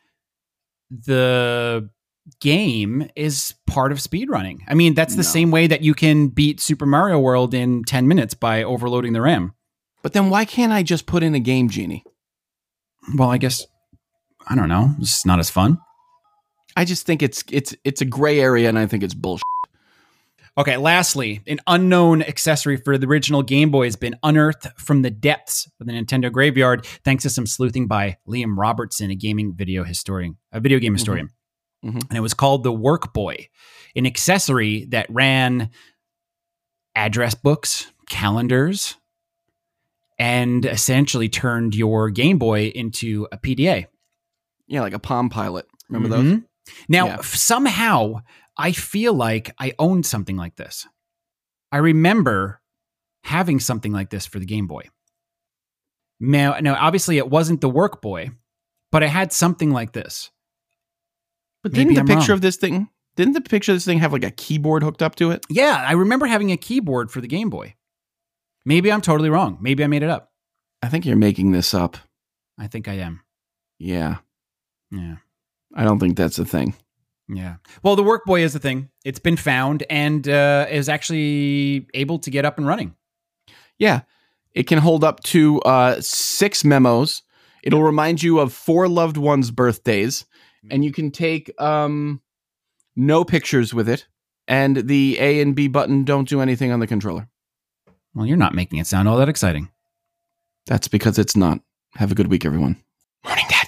the game is part of speedrunning. I mean, that's the No. same way that you can beat Super Mario World in 10 minutes by overloading the RAM. But then why can't I just put in a game genie? Well, I guess I don't know. It's not as fun. I just think it's it's it's a gray area, and I think it's bullshit. Okay, lastly, an unknown accessory for the original Game Boy has been unearthed from the depths of the Nintendo graveyard thanks to some sleuthing by Liam Robertson, a gaming video historian, a video game historian. Mhm. And it was called the Work Boy, an accessory that ran address books, calendars, and essentially turned your Game Boy into a PDA. Yeah, like a Palm Pilot. Remember those? Mhm. Now, Yeah. somehow, I feel like I owned something like this. I remember having something like this for the Game Boy. Now, now obviously, it wasn't the Work Boy, but I had something like this. But Maybe didn't the I'm picture wrong. of this thing? Didn't the picture of this thing have like a keyboard hooked up to it? Yeah, I remember having a keyboard for the Game Boy. Maybe I'm totally wrong. Maybe I made it up. I think you're making this up. I think I am. Yeah, Yeah. I don't think that's a thing. Yeah. Well, the WorkBoy is a thing. It's been found and uh, is actually able to get up and running. Yeah, it can hold up to uh, six memos. It'll remind you of four loved ones' birthdays, and you can take um, no pictures with it. And the A and B button don't do anything on the controller. Well, you're not making it sound all that exciting. That's because it's not. Have a good week, everyone. Morning, Dad.